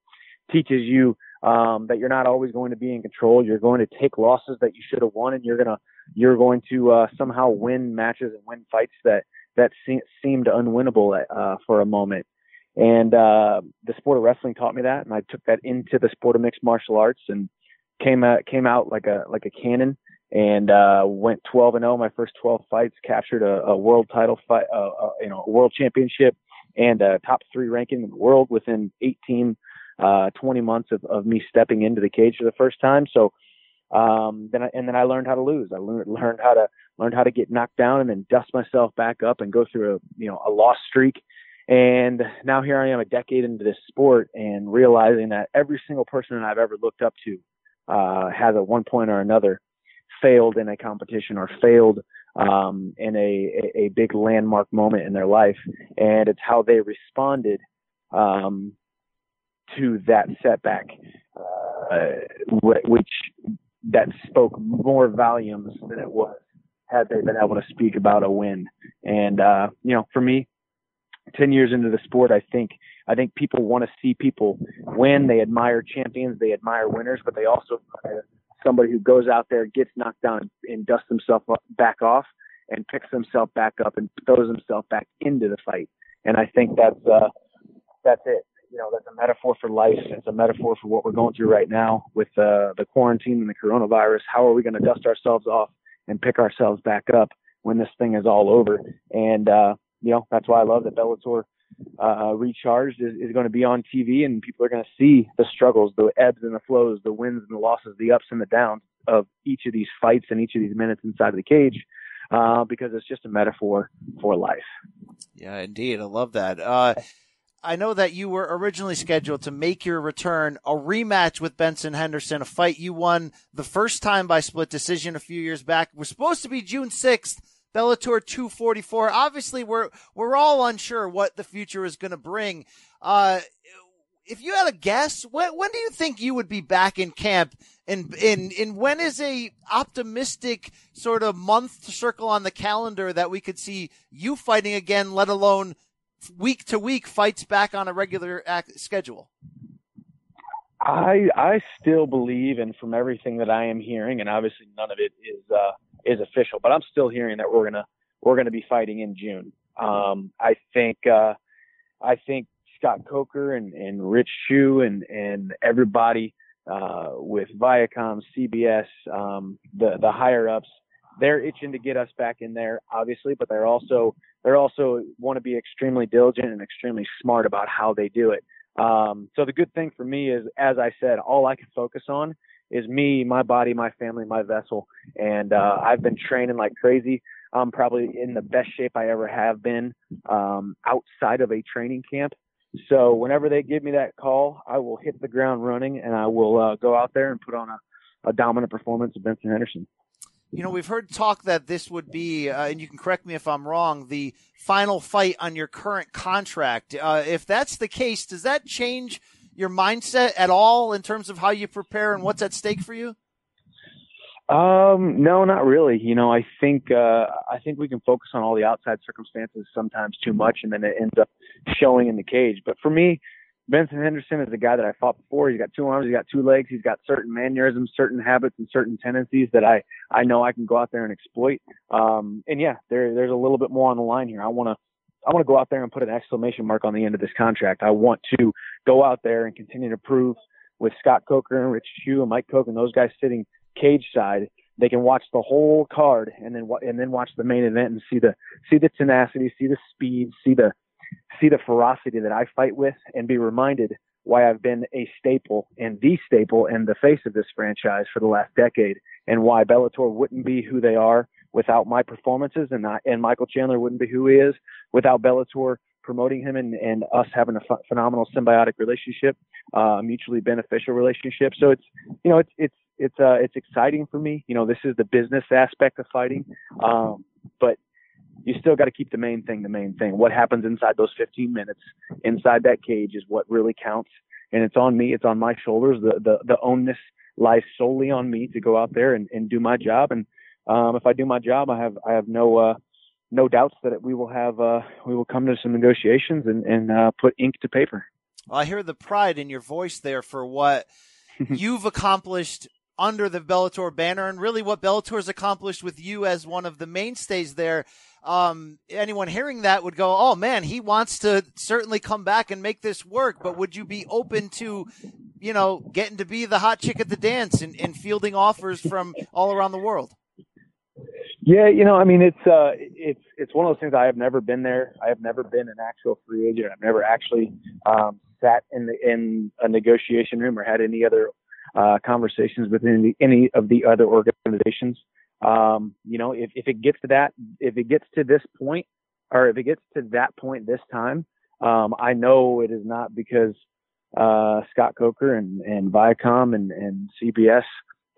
teaches you um, that you're not always going to be in control. You're going to take losses that you should have won, and you're gonna you're going to uh, somehow win matches and win fights that that se- seemed unwinnable uh, for a moment. And uh, the sport of wrestling taught me that, and I took that into the sport of mixed martial arts and came out came out like a like a cannon and uh, went 12 and 0 my first 12 fights, captured a, a world title fight, uh, uh, you know, a world championship and a top three ranking in the world within 18, uh, 20 months of, of me stepping into the cage for the first time. So um, then I, and then I learned how to lose. I learned learned how to learned how to get knocked down and then dust myself back up and go through a you know a loss streak. And now here I am a decade into this sport and realizing that every single person that I've ever looked up to uh, has at one point or another failed in a competition or failed um, in a, a, big landmark moment in their life. And it's how they responded um, to that setback, uh, which that spoke more volumes than it was had they been able to speak about a win. And, uh, you know, for me, 10 years into the sport, I think, I think people want to see people win. They admire champions. They admire winners, but they also admire somebody who goes out there, gets knocked down, and dusts himself back off, and picks himself back up and throws himself back into the fight. And I think that's uh, that's it. You know, that's a metaphor for life. It's a metaphor for what we're going through right now with uh, the quarantine and the coronavirus. How are we going to dust ourselves off and pick ourselves back up when this thing is all over? And uh, you know, that's why I love that Bellator uh, recharged is, is going to be on TV and people are going to see the struggles, the ebbs and the flows, the wins and the losses, the ups and the downs of each of these fights and each of these minutes inside of the cage. Uh, because it's just a metaphor for life. Yeah, indeed. I love that. Uh, I know that you were originally scheduled to make your return, a rematch with Benson Henderson, a fight you won the first time by split decision a few years back. We're supposed to be June 6th. Bellator 244. Obviously, we're we're all unsure what the future is going to bring. Uh, if you had a guess, when when do you think you would be back in camp? And in in when is a optimistic sort of month circle on the calendar that we could see you fighting again? Let alone week to week fights back on a regular schedule. I I still believe, and from everything that I am hearing, and obviously none of it is uh, is official, but I'm still hearing that we're gonna we're gonna be fighting in June. Um, I think uh, I think Scott Coker and, and Rich Chou and and everybody uh, with Viacom, CBS, um, the the higher ups, they're itching to get us back in there, obviously, but they're also they're also want to be extremely diligent and extremely smart about how they do it. Um, so the good thing for me is, as I said, all I can focus on is me, my body, my family, my vessel. And uh, I've been training like crazy. I'm probably in the best shape I ever have been um, outside of a training camp. So whenever they give me that call, I will hit the ground running and I will uh, go out there and put on a, a dominant performance of Benson Henderson. You know, we've heard talk that this would be, uh, and you can correct me if I'm wrong, the final fight on your current contract. Uh, if that's the case, does that change your mindset at all in terms of how you prepare and what's at stake for you? Um, no, not really. You know, I think uh, I think we can focus on all the outside circumstances sometimes too much, and then it ends up showing in the cage. But for me, Benson Henderson is a guy that I fought before. He's got two arms, he's got two legs, he's got certain mannerisms, certain habits, and certain tendencies that I I know I can go out there and exploit. Um, and yeah, there there's a little bit more on the line here. I want to I want to go out there and put an exclamation mark on the end of this contract. I want to go out there and continue to prove with Scott Coker and Rich Chou and Mike Koch and those guys sitting cage side, they can watch the whole card and then and then watch the main event and see the see the tenacity, see the speed, see the see the ferocity that I fight with, and be reminded why I've been a staple and the staple and the face of this franchise for the last decade, and why Bellator wouldn't be who they are without my performances, and not, and Michael Chandler wouldn't be who he is without Bellator promoting him and, and us having a ph- phenomenal symbiotic relationship, uh, mutually beneficial relationship. So it's you know it's it's it's uh it's exciting for me. You know this is the business aspect of fighting, um, but you still got to keep the main thing the main thing. What happens inside those 15 minutes inside that cage is what really counts, and it's on me. It's on my shoulders. The the the onus lies solely on me to go out there and, and do my job and um, if I do my job, I have I have no uh, no doubts that we will have uh, we will come to some negotiations and, and uh, put ink to paper. Well, I hear the pride in your voice there for what you've accomplished under the Bellator banner, and really what Bellator's accomplished with you as one of the mainstays there. um, anyone hearing that would go, "Oh man, he wants to certainly come back and make this work." But would you be open to, you know, getting to be the hot chick at the dance and, and fielding offers from all around the world? Yeah, you know, I mean, it's uh, it's it's one of those things. I have never been there. I have never been an actual free agent. I've never actually um, sat in the in a negotiation room or had any other uh, conversations with any any of the other organizations. Um, you know, if if it gets to that, if it gets to this point, or if it gets to that point this time, um, I know it is not because uh, Scott Coker and and Viacom and and CBS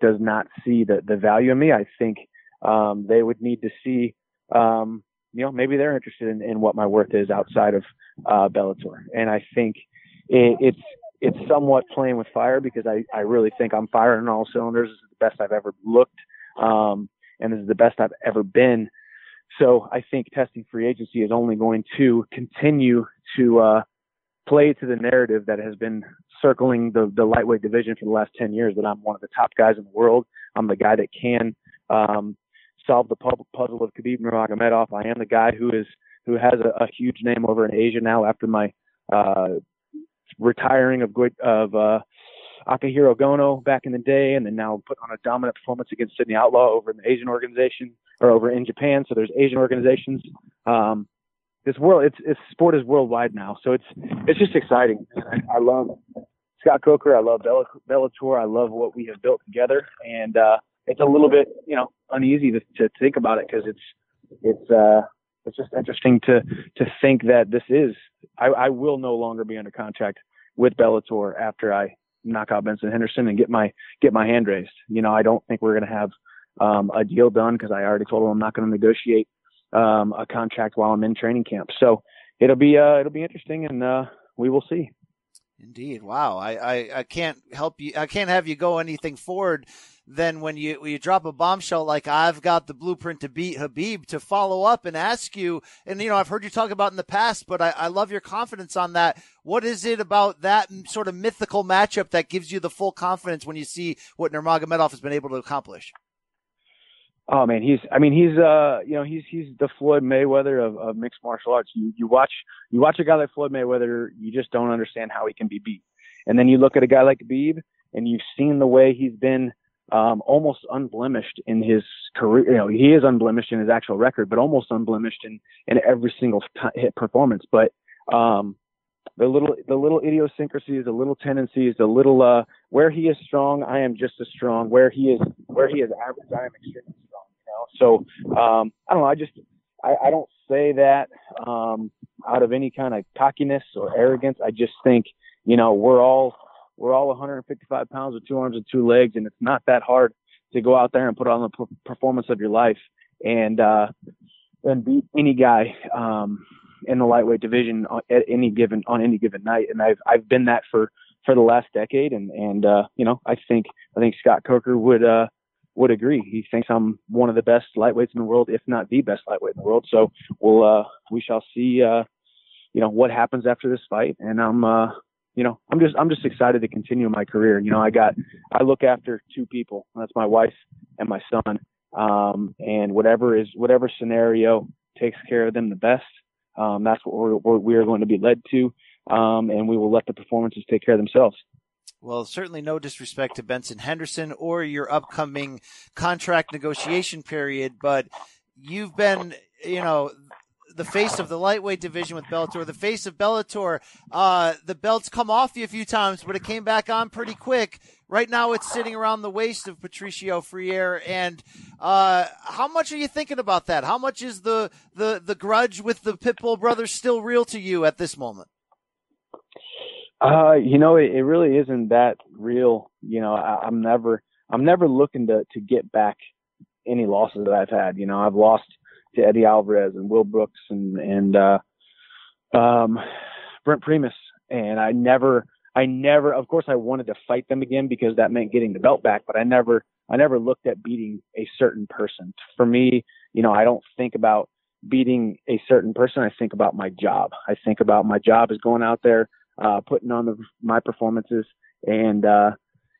does not see the the value in me. I think um, they would need to see, um, you know, maybe they're interested in, in what my worth is outside of uh, Bellator. And I think it, it's it's somewhat playing with fire because I, I really think I'm firing all cylinders. This is the best I've ever looked, um, and this is the best I've ever been. So I think testing free agency is only going to continue to uh, play to the narrative that has been circling the, the lightweight division for the last 10 years that I'm one of the top guys in the world. I'm the guy that can um, solve the puzzle of Khabib Nurmagomedov. I am the guy who is who has a, a huge name over in Asia now after my uh, retiring of of uh, Akihiro Gono back in the day, and then now put on a dominant performance against Sidney Outlaw over in the Asian organization or over in Japan. So there's Asian organizations. Um, this world, it's, it's sport is worldwide now, so it's it's just exciting. I, I love Scott Coker. I love Bellator. I love what we have built together, and uh, it's a little bit, you know, uneasy to, to think about it because it's it's uh it's just interesting to to think that this is I, I will no longer be under contract with Bellator after I knock out Benson Henderson and get my get my hand raised. You know, I don't think we're going to have um, a deal done because I already told him I'm not going to negotiate um, a contract while I'm in training camp. So it'll be uh, it'll be interesting, and uh, we will see. Indeed. Wow. I, I, I can't help you. I can't have you go anything forward than when you when you drop a bombshell like I've got the blueprint to beat Khabib to follow up and ask you. And you know I've heard you talk about in the past, but I, I love your confidence on that. What is it about that sort of mythical matchup that gives you the full confidence when you see what Nurmagomedov has been able to accomplish? Oh man, he's I mean he's uh you know he's he's the Floyd Mayweather of, of mixed martial arts. You you watch you watch a guy like Floyd Mayweather, you just don't understand how he can be beat. And then you look at a guy like Khabib, and you've seen the way he's been um, almost unblemished in his career. You know, he is unblemished in his actual record, but almost unblemished in in every single t- hit performance. But um, the little the little idiosyncrasies, the little tendencies, the little uh, where he is strong, I am just as strong. Where he is where he is average, I am extremely strong. You know, so um, I don't know. I just I, I don't say that um, out of any kind of cockiness or arrogance. I just think you know we're all we're all 155 pounds with two arms and two legs, and it's not that hard to go out there and put on the performance of your life and uh, and beat any guy um, in the lightweight division at any given on any given night. And I've I've been that for for the last decade, and and uh, you know I think I think Scott Coker would uh, would agree. He thinks I'm one of the best lightweights in the world, if not the best lightweight in the world. So we'll uh, we shall see. Uh, you know what happens after this fight, and I'm uh, you know, I'm just I'm just excited to continue my career. You know, I got I look after two people. That's my wife and my son. Um, and whatever is whatever scenario takes care of them the best, um, that's what we're, we are going to be led to. Um, and we will let the performances take care of themselves. Well, certainly no disrespect to Benson Henderson or your upcoming contract negotiation period, but you've been, you know, the face of the lightweight division with Bellator, the face of Bellator. Uh, the belt's come off you a few times, but it came back on pretty quick. Right now, it's sitting around the waist of Patricio Freire. And uh, how much are you thinking about that? How much is the the the grudge with the Pitbull brothers still real to you at this moment? Uh, you know, it, it really isn't that real. You know, I, I'm never I'm never looking to to get back any losses that I've had. You know, I've lost to Eddie Alvarez and Will Brooks and and uh, um, Brent Primus, and I never, I never, of course, I wanted to fight them again because that meant getting the belt back, but I never, I never looked at beating a certain person. For me, you know, I don't think about beating a certain person. I think about my job. I think about my job is going out there, uh, putting on the, my performances and, uh,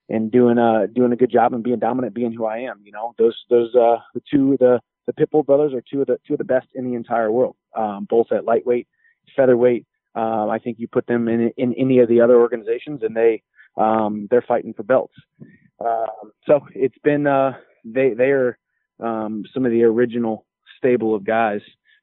and doing a, doing a good job and being dominant, being who I am. You know, those, those, uh, the two, the, the Pitbull brothers are two of the two of the best in the entire world, um, both at lightweight, featherweight. Um, I think you put them in in any of the other organizations, and they um, they're fighting for belts. Um, so it's been uh, they they are um, some of the original stable of guys,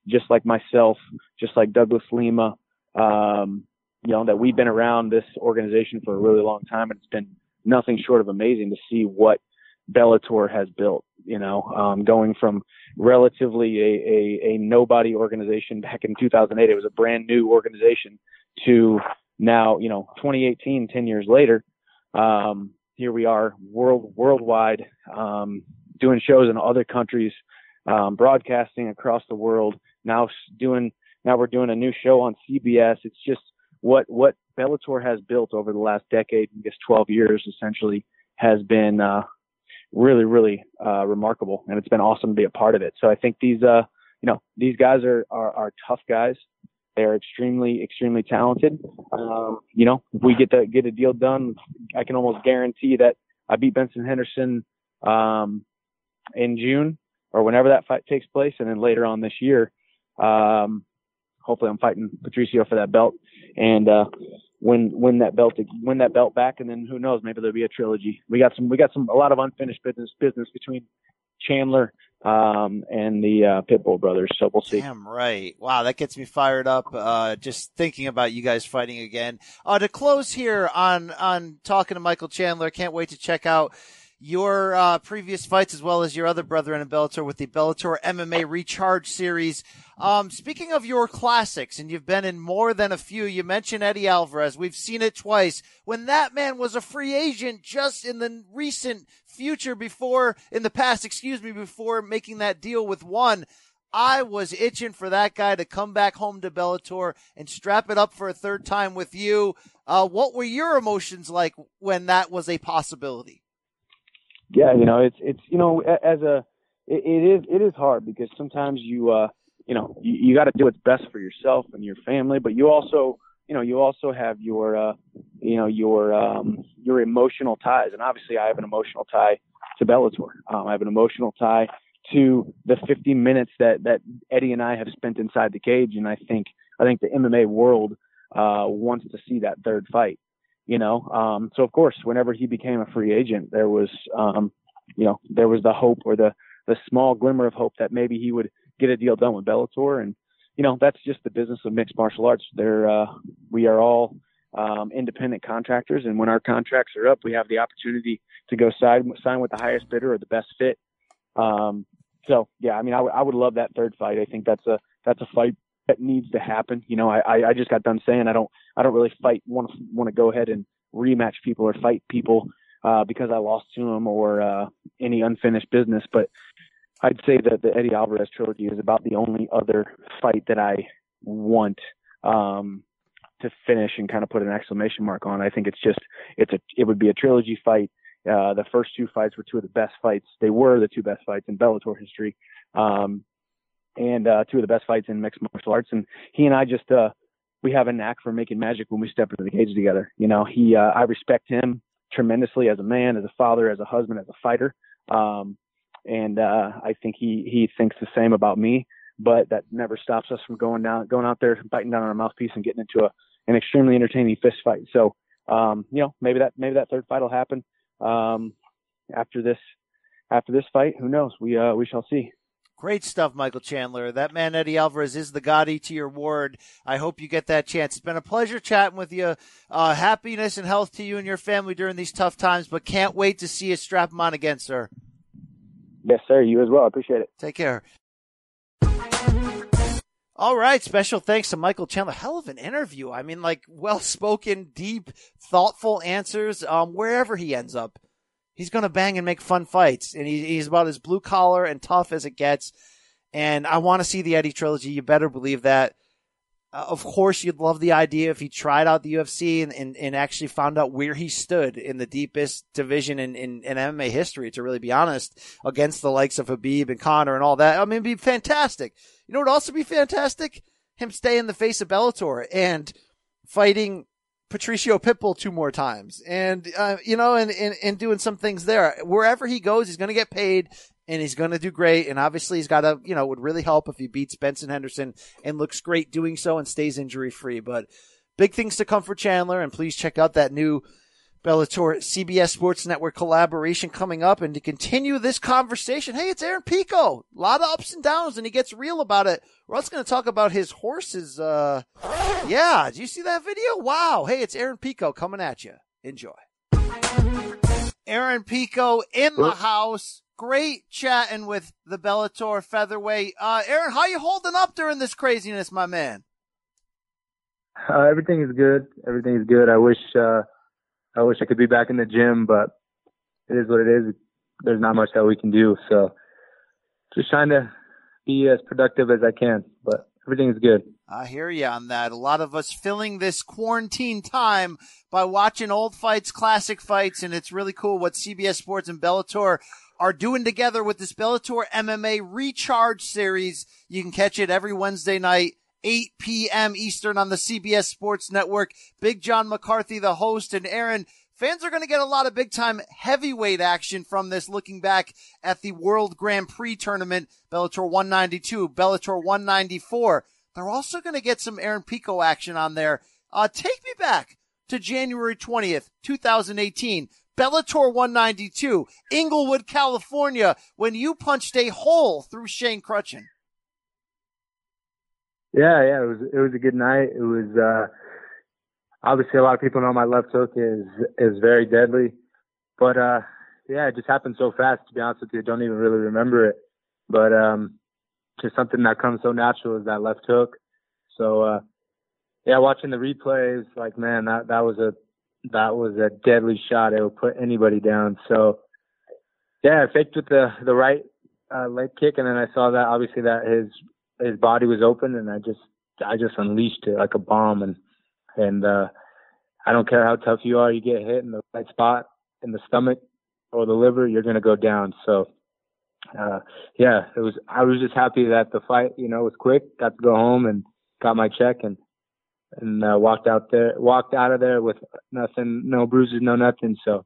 just like myself, just like Douglas Lima. Um, you know that we've been around this organization for a really long time, and it's been nothing short of amazing to see what Bellator has built. You know, um, going from relatively a, a, a nobody organization back in 2008, it was a brand new organization, to now, you know, 2018, 10 years later, um, here we are, world worldwide, um, doing shows in other countries, um, broadcasting across the world. Now doing, now we're doing a new show on CBS. It's just what what Bellator has built over the last decade, I guess 12 years, essentially, has been uh, really, really uh, remarkable, and it's been awesome to be a part of it. So I think these, uh, you know, these guys are, are, are tough guys. They're extremely, extremely talented. Um, you know, if we get to get a deal done, I can almost guarantee that I beat Benson Henderson um, in June or whenever that fight takes place, and then later on this year, um, hopefully I'm fighting Patricio for that belt and uh, win win that belt win that belt back, and then who knows, maybe there'll be a trilogy. We got some we got some a lot of unfinished business business between Chandler um, and the uh, Pitbull brothers. So we'll see. Damn right. Wow, that gets me fired up. Uh, just thinking about you guys fighting again. Uh, to close here on on talking to Michael Chandler, can't wait to check out your uh, previous fights as well as your other brethren in Bellator with the Bellator MMA Recharge Series. Um, speaking of your classics, and you've been in more than a few, you mentioned Eddie Alvarez. We've seen it twice. When that man was a free agent just in the recent future before, in the past, excuse me, before making that deal with one, I was itching for that guy to come back home to Bellator and strap it up for a third time with you. Uh, what were your emotions like when that was a possibility? Yeah, you know, it's it's you know, as a it, it is it is hard because sometimes you uh you know you, you got to do what's best for yourself and your family, but you also you know you also have your uh you know your um your emotional ties, and obviously I have an emotional tie to Bellator. Um, I have an emotional tie to the 50 minutes that that Eddie and I have spent inside the cage, and I think I think the MMA world uh, wants to see that third fight you know. Um, so of course, whenever he became a free agent, there was, um, you know, there was the hope or the the small glimmer of hope that maybe he would get a deal done with Bellator, and you know, that's just the business of mixed martial arts. There, uh, we are all um, independent contractors, and when our contracts are up, we have the opportunity to go sign sign with the highest bidder or the best fit. Um, so yeah, I mean, I, w- I would love that third fight. I think that's a that's a fight that needs to happen. You know, I, I just got done saying I don't I don't really fight want to want to go ahead and rematch people or fight people uh, because I lost to them or uh, any unfinished business. But I'd say that the Eddie Alvarez trilogy is about the only other fight that I want um, to finish and kind of put an exclamation mark on. I think it's just it's a it would be a trilogy fight. Uh, the first two fights were two of the best fights. They were the two best fights in Bellator history. Um, and uh, two of the best fights in mixed martial arts. And he and I just uh, we have a knack for making magic when we step into the cage together. You know, he uh, I respect him tremendously as a man, as a father, as a husband, as a fighter. Um, and uh, I think he he thinks the same about me. But that never stops us from going down, going out there, biting down on our mouthpiece, and getting into a an extremely entertaining fist fight. So, um, you know, maybe that maybe that third fight will happen um, after this after this fight. Who knows? We uh, we shall see. Great stuff, Michael Chandler. That man, Eddie Alvarez, is the Gatti to your Ward. I hope you get that chance. It's been a pleasure chatting with you. Uh, happiness and health to you and your family during these tough times, but can't wait to see you strap them on again, sir. Yes, sir. You as well. I appreciate it. Take care. All right. Special thanks to Michael Chandler. Hell of an interview. I mean, like well spoken, deep, thoughtful answers, um, wherever he ends up he's going to bang and make fun fights. And he, he's about as blue collar and tough as it gets. And I want to see the Eddie trilogy. You better believe that. Uh, of course, you'd love the idea if he tried out the UFC and, and, and, actually found out where he stood in the deepest division in, in, in MMA history, to really be honest, against the likes of Khabib and Conor and all that. I mean, it'd be fantastic. You know, it'd also be fantastic? Him stay in the face of Bellator and fighting Patricio Pitbull two more times and, uh, you know, and, and, and doing some things there. Wherever he goes, he's going to get paid and he's going to do great. And obviously, he's got to, you know, it would really help if he beats Benson Henderson and looks great doing so and stays injury free. But big things to come for Chandler. And please check out that new Bellator CBS Sports Network collaboration coming up. And to continue this conversation, hey, it's Aaron Pico. A lot of ups and downs, and he gets real about it. We're also going to talk about his horses. Uh, yeah, did you see that video? Wow. Hey, it's Aaron Pico coming at you. Enjoy. Aaron Pico in the house. Great chatting with the Bellator featherweight. Uh, Aaron, how you holding up during this craziness, my man? Uh, everything is good. Everything is good. I wish, uh, I wish I could be back in the gym, but it is what it is. There's not much that we can do. So just trying to be as productive as I can, but everything is good. I hear you on that. A lot of us filling this quarantine time by watching old fights, classic fights, and it's really cool what CBS Sports and Bellator are doing together with this Bellator MMA Recharge series. You can catch it every Wednesday night. 8 p.m. Eastern on the CBS Sports Network. Big John McCarthy, the host, and Aaron, fans are going to get a lot of big time heavyweight action from this looking back at the World Grand Prix tournament, Bellator 192, Bellator 194. They're also going to get some Aaron Pico action on there. Uh, take me back to January 20th, 2018. Bellator 192, Inglewood, California, when you punched a hole through Shane Kruchten. Yeah, yeah, it was it was a good night. It was uh obviously a lot of people know my left hook is is very deadly. But uh yeah, it just happened so fast to be honest with you, I don't even really remember it. But um just something that comes so natural is that left hook. So uh yeah, watching the replays, like man, that that was a that was a deadly shot. It would put anybody down. So yeah, I faked with the the right uh, leg kick, and then I saw that obviously that his his body was open, and I just I just unleashed it like a bomb, and and uh, I don't care how tough you are, you get hit in the right spot in the stomach or the liver, you're gonna go down. So uh, yeah, it was. I was just happy that the fight, you know, was quick. Got to go home and got my check and and uh, walked out there, walked out of there with nothing, no bruises, no nothing. So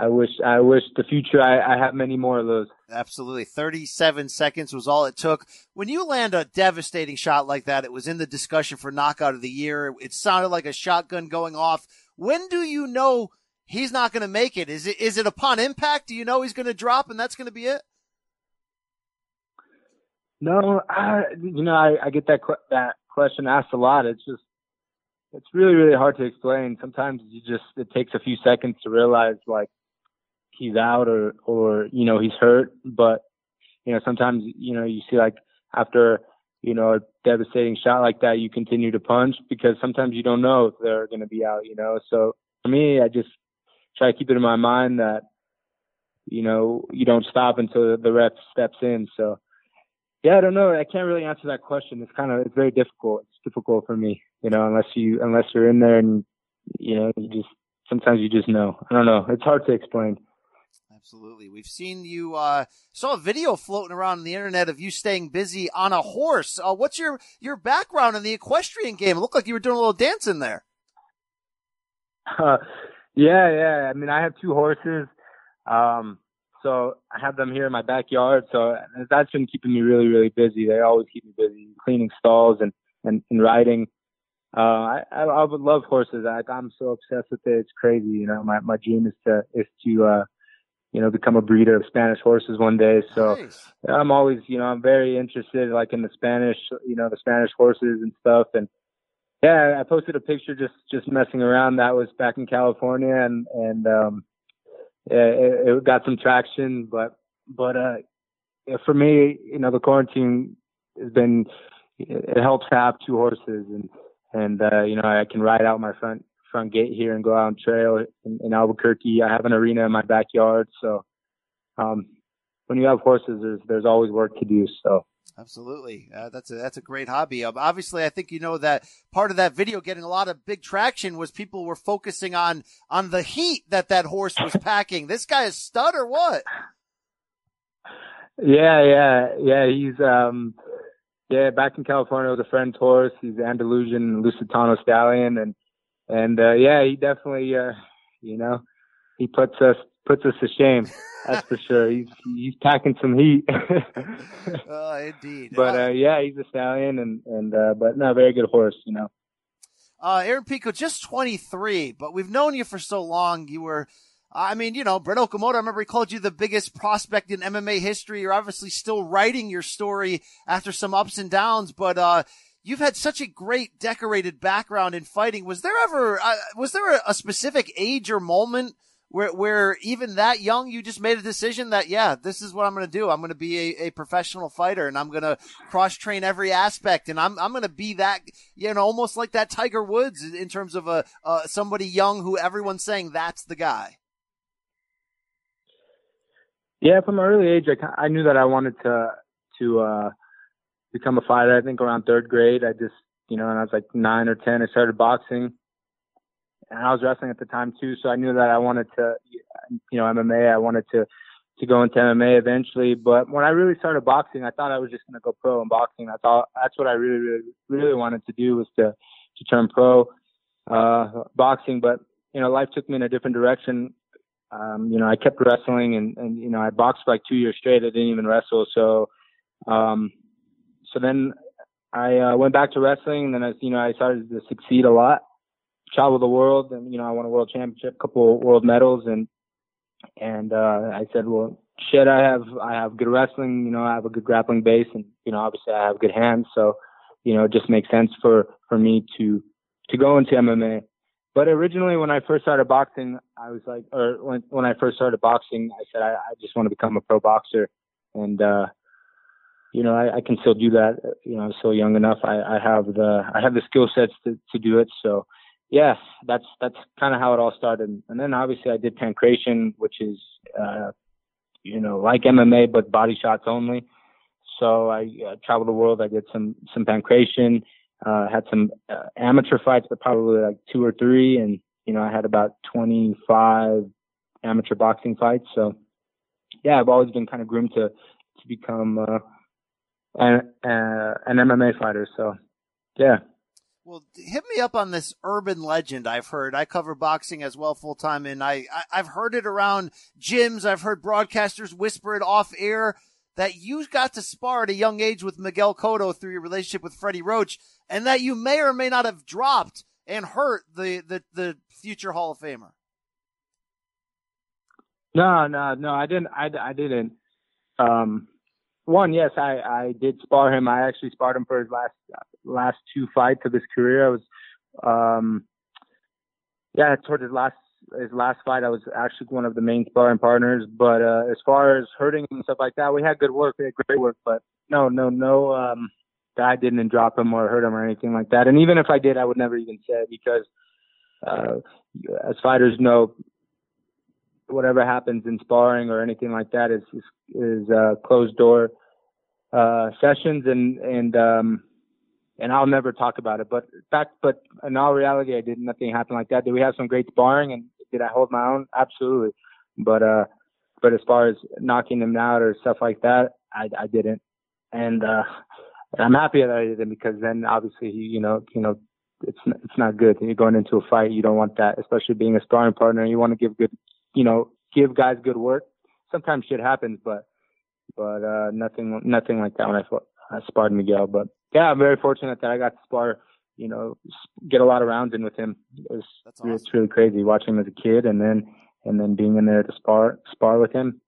I wish, I wish the future I, I have many more of those. Absolutely. 37 seconds was all it took. When you land a devastating shot like that, it was in the discussion for knockout of the year. It sounded like a shotgun going off. When do you know he's not going to make it? Is it, is it upon impact? Do you know he's going to drop and that's going to be it? No, I, you know, I, I get that, that question asked a lot. It's just, it's really, really hard to explain. Sometimes you just, it takes a few seconds to realize like he's out or, or, you know, he's hurt. But, you know, sometimes, you know, you see like after, you know, a devastating shot like that, you continue to punch because sometimes you don't know if they're going to be out, you know? So for me, I just try to keep it in my mind that, you know, you don't stop until the ref steps in. So, yeah, I don't know. I can't really answer that question. It's kind of it's very difficult. It's difficult for me, you know, unless you unless you're in there and you know you just sometimes you just know. I don't know. It's hard to explain. Absolutely. We've seen you uh saw a video floating around on the internet of you staying busy on a horse. Uh, what's your your background in the equestrian game? It looked like you were doing a little dancing there. Uh, yeah, yeah. I mean, I have two horses. Um, so I have them here in my backyard. So that's been keeping me really, really busy. They always keep me busy cleaning stalls and, and, and riding. Uh, I, I would love horses. I'm so obsessed with it. It's crazy. You know, my, my dream is to, is to, uh, you know, become a breeder of Spanish horses one day. So nice. I'm always, you know, I'm very interested like in the Spanish, you know, the Spanish horses and stuff. And yeah, I posted a picture just, just messing around. That was back in California and, and, um, it, it got some traction, but but uh, for me, you know, the quarantine has been it helps to have two horses and and uh, you know I can ride out my front front gate here and go out on trail in, in Albuquerque. I have an arena in my backyard, so um, when you have horses, there's there's always work to do. So Absolutely, uh, that's a that's a great hobby. Um, obviously, I think you know that part of that video getting a lot of big traction was people were focusing on on the heat that that horse was packing. This guy is stud or what? Yeah, yeah, yeah. He's um, yeah, back in California with a friend's horse. He's Andalusian Lusitano stallion, and and uh, yeah, he definitely uh, you know he puts us puts us to shame. That's for sure. He's he's packing some heat. uh, indeed. But uh, yeah, he's a stallion, and and uh, but no, very good horse. You know. Uh, Aaron Pico, just 23, but we've known you for so long. You were, I mean, you know, Brett Okamoto, I remember he called you the biggest prospect in MMA history. You're obviously still writing your story after some ups and downs, but, uh, you've had such a great decorated background in fighting. Was there ever, uh, was there a, a specific age or moment where where even that young you just made a decision that yeah this is what i'm going to do i'm going to be a, a professional fighter and i'm going to cross train every aspect and i'm i'm going to be that you know almost like that tiger woods in terms of a uh, somebody young who everyone's saying that's the guy yeah from an early age i, I knew that i wanted to to uh become a fighter i think around third grade i just you know and i was like nine or ten i started boxing and I was wrestling at the time too, so I knew that I wanted to, you know, MMA. I wanted to to go into MMA eventually. But when I really started boxing, I thought I was just going to go pro in boxing. I thought that's what I really, really, really wanted to do was to to turn pro uh, boxing. But you know, life took me in a different direction. Um, you know, I kept wrestling, and and you know, I boxed for like two years straight. I didn't even wrestle. So, um, so then I uh, went back to wrestling, and then I, you know, I started to succeed a lot. Travel the world and you know I won a world championship, a couple world medals and and uh I said, well, shit, I have I have good wrestling, you know, I have a good grappling base and you know obviously I have good hands, so you know it just makes sense for for me to to go into MMA. But originally when I first started boxing, I was like or when when I first started boxing, I said I, I just want to become a pro boxer. And uh you know, I, I can still do that. You know, I'm still young enough. I, I have the I have the skill sets to, to do it. So yeah, that's that's kind of how it all started. And then obviously I did pankration, which is uh, you know like MMA but body shots only. So I uh, traveled the world. I did some some pankration, uh, had some uh, amateur fights, but probably like two or three, and you know I had about 25 amateur boxing fights. So yeah, I've always been kind of groomed to to become uh, an, uh, an MMA fighter. So yeah. Well, hit me up on this urban legend I've heard. I cover boxing as well full time, and I, I have heard it around gyms. I've heard broadcasters whisper it off air that you got to spar at a young age with Miguel Cotto through your relationship with Freddie Roach, and that you may or may not have dropped and hurt the the, the future Hall of Famer. No, no, no, I didn't. I, I didn't. Um, one, yes, I, I did spar him. I actually sparred him for his last last two fights of his career. I was, um, yeah, towards his last his last fight, I was actually one of the main sparring partners. But uh, as far as hurting and stuff like that, we had good work. We had great work. But no, no, no, um, I didn't drop him or hurt him or anything like that. And even if I did, I would never even say it because, uh, as fighters know, whatever happens in sparring or anything like that is is, is uh, closed door uh, sessions, and and um, and I'll never talk about it. But fact, but in all reality, I did nothing happen like that. Did we have some great sparring, and did I hold my own? Absolutely. But uh, but as far as knocking him out or stuff like that, I I didn't, and uh, I'm happy that I didn't because then obviously you know you know it's it's not good. You're going into a fight, you don't want that, especially being a sparring partner. You want to give good, you know, give guys good work. Sometimes shit happens, but but uh, nothing nothing like that when I, sparred Miguel. But yeah, I'm very fortunate that I got to spar. You know, get a lot of rounds in with him. It was, awesome. It's really crazy watching him as a kid, and then and then being in there to spar spar with him.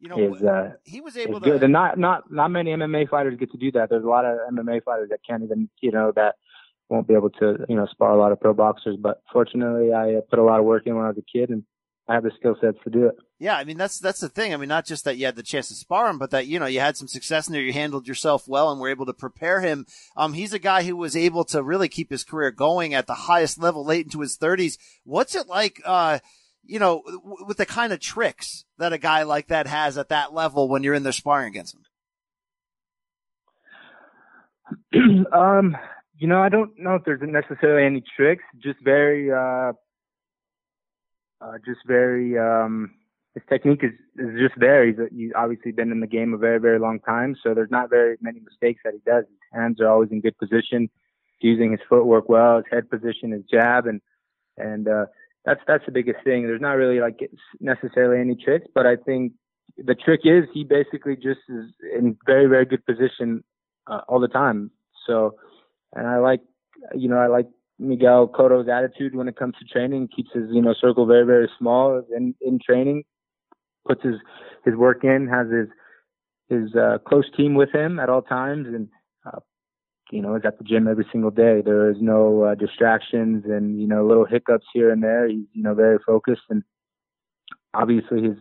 You know, is, uh, he was able to. Good. And not not not many MMA fighters get to do that. There's a lot of MMA fighters that can't even you know that won't be able to you know spar a lot of pro boxers. But fortunately, I put a lot of work in when I was a kid, and I have the skill sets to do it. Yeah, I mean that's that's the thing. I mean, not just that you had the chance to spar him, but that you know you had some success in there. You handled yourself well, and were able to prepare him. Um, he's a guy who was able to really keep his career going at the highest level late into his thirties. What's it like? Uh, you know, w- with the kind of tricks that a guy like that has at that level when you're in there sparring against him. um, you know, I don't know if there's necessarily any tricks. Just very. Uh uh, just very um, his technique is, is just there. He's, he's obviously been in the game a very very long time, so there's not very many mistakes that he does. His hands are always in good position, he's using his footwork well, his head position, his jab, and and uh, that's that's the biggest thing. There's not really like necessarily any tricks, but I think the trick is he basically just is in very very good position uh, all the time. So, and I like you know I like Miguel Cotto's attitude when it comes to training. Keeps his you know circle very very small in in training. Puts his his work in. Has his his uh, close team with him at all times, and uh, you know is at the gym every single day. There is no uh, distractions and you know little hiccups here and there. He's you know very focused, and obviously his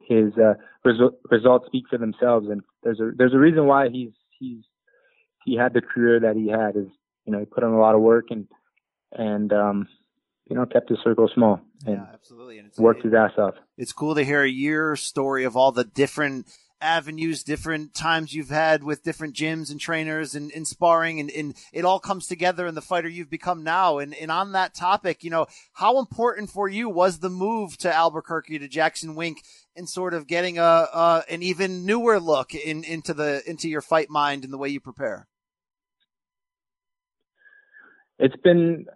his uh, resu- results speak for themselves. And there's a there's a reason why he's he's he had the career that he had. Is you know he put in a lot of work and and um, you know kept his circle small and yeah, absolutely. And worked his ass off. It's cool to hear your story of all the different avenues, different times you've had with different gyms and trainers and, and sparring and, and it all comes together in the fighter you've become now. And, and on that topic, you know, how important for you was the move to Albuquerque to Jackson Wink and sort of getting a, a an even newer look in, into the, into your fight mind and the way you prepare? It's been,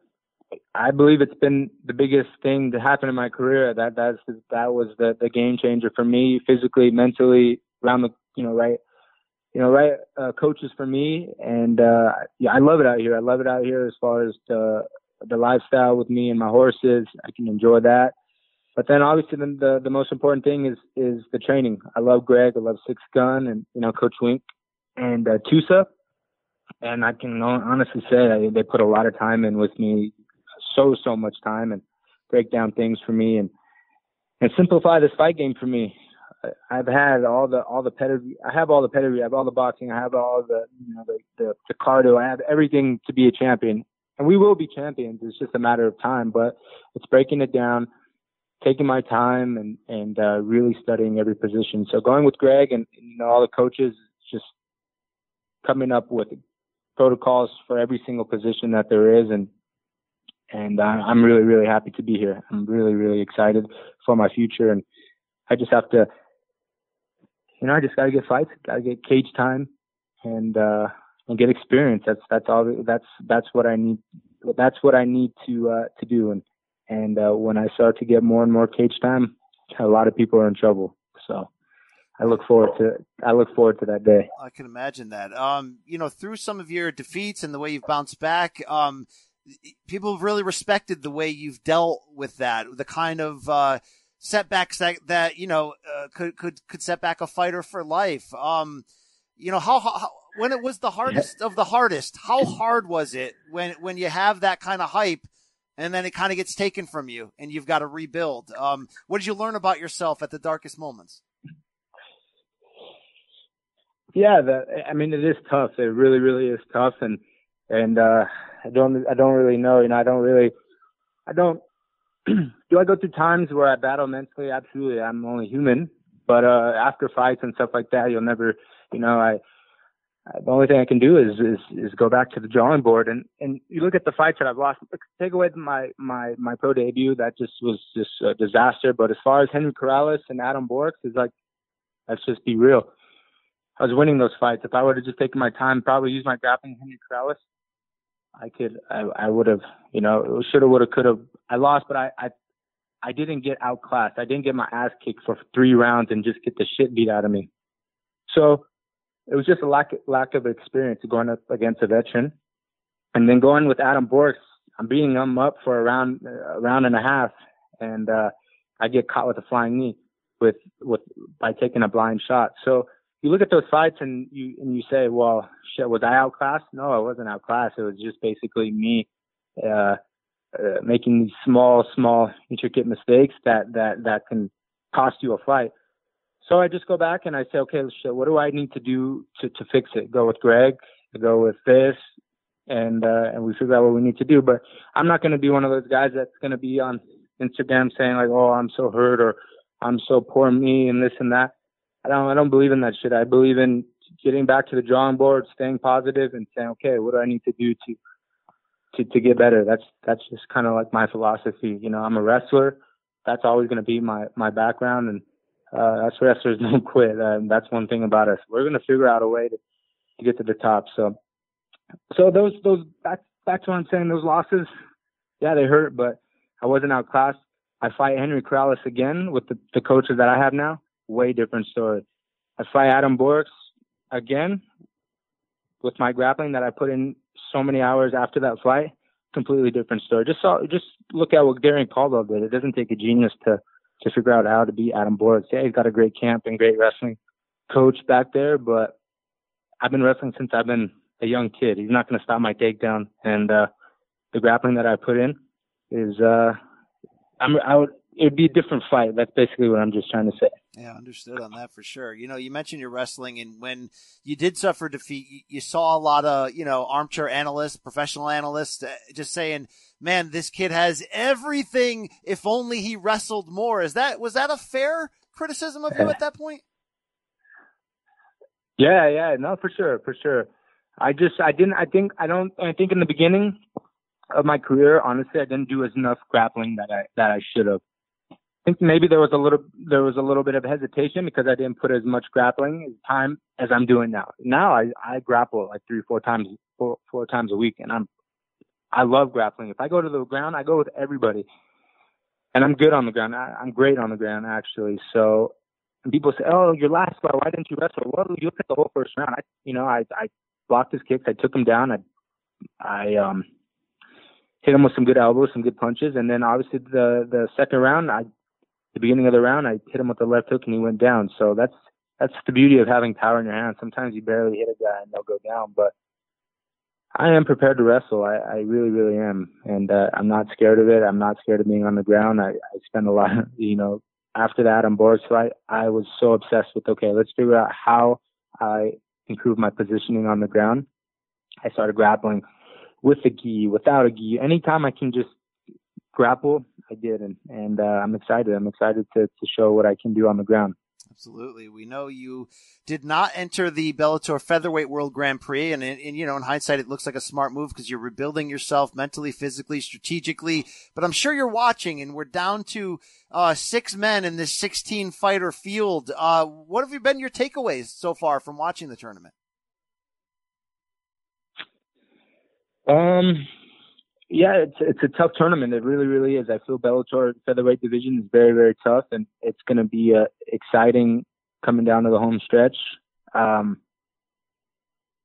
I believe it's been the biggest thing to happen in my career. That that's that was the the game changer for me, physically, mentally, around the you know right you know right uh, coaches for me. And uh yeah I love it out here. I love it out here as far as the the lifestyle with me and my horses. I can enjoy that. But then obviously the the, the most important thing is is the training. I love Greg. I love Six Gun and you know Coach Wink and uh, Tusa and I can honestly say they put a lot of time in with me so so much time and break down things for me and and simplify this fight game for me I've had all the all the pedigree. I have all the pedigree. I have all the boxing. I have all the you know the, the the cardio. I have everything to be a champion, and we will be champions. It's just a matter of time. But it's breaking it down, taking my time, and and uh, really studying every position. So going with Greg and, and you know all the coaches, just coming up with protocols for every single position that there is, and and I'm really really happy to be here. I'm really really excited for my future, and I just have to you know, I just got to get fights, got to get cage time, and uh, and get experience. That's that's all. That's that's what I need. That's what I need to uh, to do. And and uh, when I start to get more and more cage time, a lot of people are in trouble. So I look forward to I look forward to that day. I can imagine that. Um, you know, through some of your defeats and the way you've bounced back, um, people have really respected the way you've dealt with that. The kind of uh, setbacks that, that you know uh, could could could set back a fighter for life. Um, you know how, how when it was the hardest of the hardest, how hard was it when when you have that kind of hype and then it kind of gets taken from you and you've got to rebuild? Um, what did you learn about yourself at the darkest moments? Yeah, the, I mean it is tough. It really, really is tough, and and uh, I don't I don't really know. You know, I don't really I don't do I go through times where I battle mentally? Absolutely. I'm only human. But uh, after fights and stuff like that, you'll never, you know, I, the only thing I can do is, is is go back to the drawing board and and you look at the fights that I've lost. Take away my my my pro debut, that just was just a disaster. But as far as Henry Corrales and Adam Borics, is like, let's just be real. I was winning those fights. If I would have just taken my time, probably used my grappling Henry Corrales, I could, I, I would have, you know, shoulda, woulda, coulda. I lost, but I, I, I didn't get outclassed. I didn't get my ass kicked for three rounds and just get the shit beat out of me. So it was just a lack, lack of experience going up against a veteran. And then going with Adam Borics, I'm beating him up for a round, a round and a half. And, uh, I get caught with a flying knee with, with, by taking a blind shot. So, you look at those fights and you and you say, well, shit, was I outclassed? No, I wasn't outclassed. It was just basically me uh, uh, making these small, small, intricate mistakes that that that can cost you a fight. So I just go back and I say, okay, shit, what do I need to do to to fix it? Go with Greg, go with this, and uh, and we figure out what we need to do. But I'm not going to be one of those guys that's going to be on Instagram saying like, oh, I'm so hurt or I'm so poor me and this and that. I don't I don't believe in that shit. I believe in getting back to the drawing board, staying positive, and saying, okay, what do I need to do to to to get better? That's that's just kind of like my philosophy. You know, I'm a wrestler. That's always going to be my my background, and uh, us wrestlers don't quit. Uh, that's one thing about us. We're going to figure out a way to to get to the top. So so those those back back to what I'm saying. Those losses, yeah, they hurt, but I wasn't outclassed. I fight Henry Corrales again with the, the coaches that I have now. Way different story. I fight Adam Borics again with my grappling that I put in so many hours after that fight. Completely different story. Just saw, just look at what Darrion Caldwell did. It doesn't take a genius to to figure out how to beat Adam Borics. Yeah, he's got a great camp and great wrestling coach back there, but I've been wrestling since I've been a young kid. He's not going to stop my takedown, and uh, the grappling that I put in is uh, I'm I would it'd be a different fight. That's basically what I'm just trying to say. Yeah, understood on that for sure. You know, you mentioned your wrestling, and when you did suffer defeat, you, you saw a lot of you know armchair analysts, professional analysts, uh, just saying, "Man, this kid has everything. If only he wrestled more." Is that was that a fair criticism of you at that point? Yeah, yeah, no, for sure, for sure. I just, I didn't, I think, I don't, I think in the beginning of my career, honestly, I didn't do as enough grappling that I that I should have. I think maybe there was a little, there was a little bit of hesitation because I didn't put as much grappling time as I'm doing now. Now I, I grapple like three, four times, four, four times a week, and I'm, I love grappling. If I go to the ground, I go with everybody, and I'm good on the ground. I, I'm great on the ground actually. So and people say, "Oh, your last fight, why didn't you wrestle?" Well, you look at the whole first round. I, you know, I I blocked his kicks. I took him down. I I um hit him with some good elbows, some good punches, and then obviously the the second round, I the beginning of the round, I hit him with the left hook and he went down. So that's that's the beauty of having power in your hands. Sometimes you barely hit a guy and they'll go down, but I am prepared to wrestle. I, I really, really am, and uh, I'm not scared of it. I'm not scared of being on the ground. I, I spend a lot, of, you know, after that on board. So I, I was so obsessed with, okay, let's figure out how I improve my positioning on the ground. I started grappling with a gi, without a gi. Anytime I can just grapple, I did. And, and uh, I'm excited. I'm excited to, to show what I can do on the ground. Absolutely. We know you did not enter the Bellator Featherweight World Grand Prix. And, and you know, in hindsight, it looks like a smart move because you're rebuilding yourself mentally, physically, strategically. But I'm sure you're watching and we're down to uh, six men in this 16 fighter field. Uh, what have you been your takeaways so far from watching the tournament? Um, yeah, it's it's a tough tournament. It really, really is. I feel Bellator featherweight division is very, very tough, and it's going to be uh, exciting coming down to the home stretch. Um,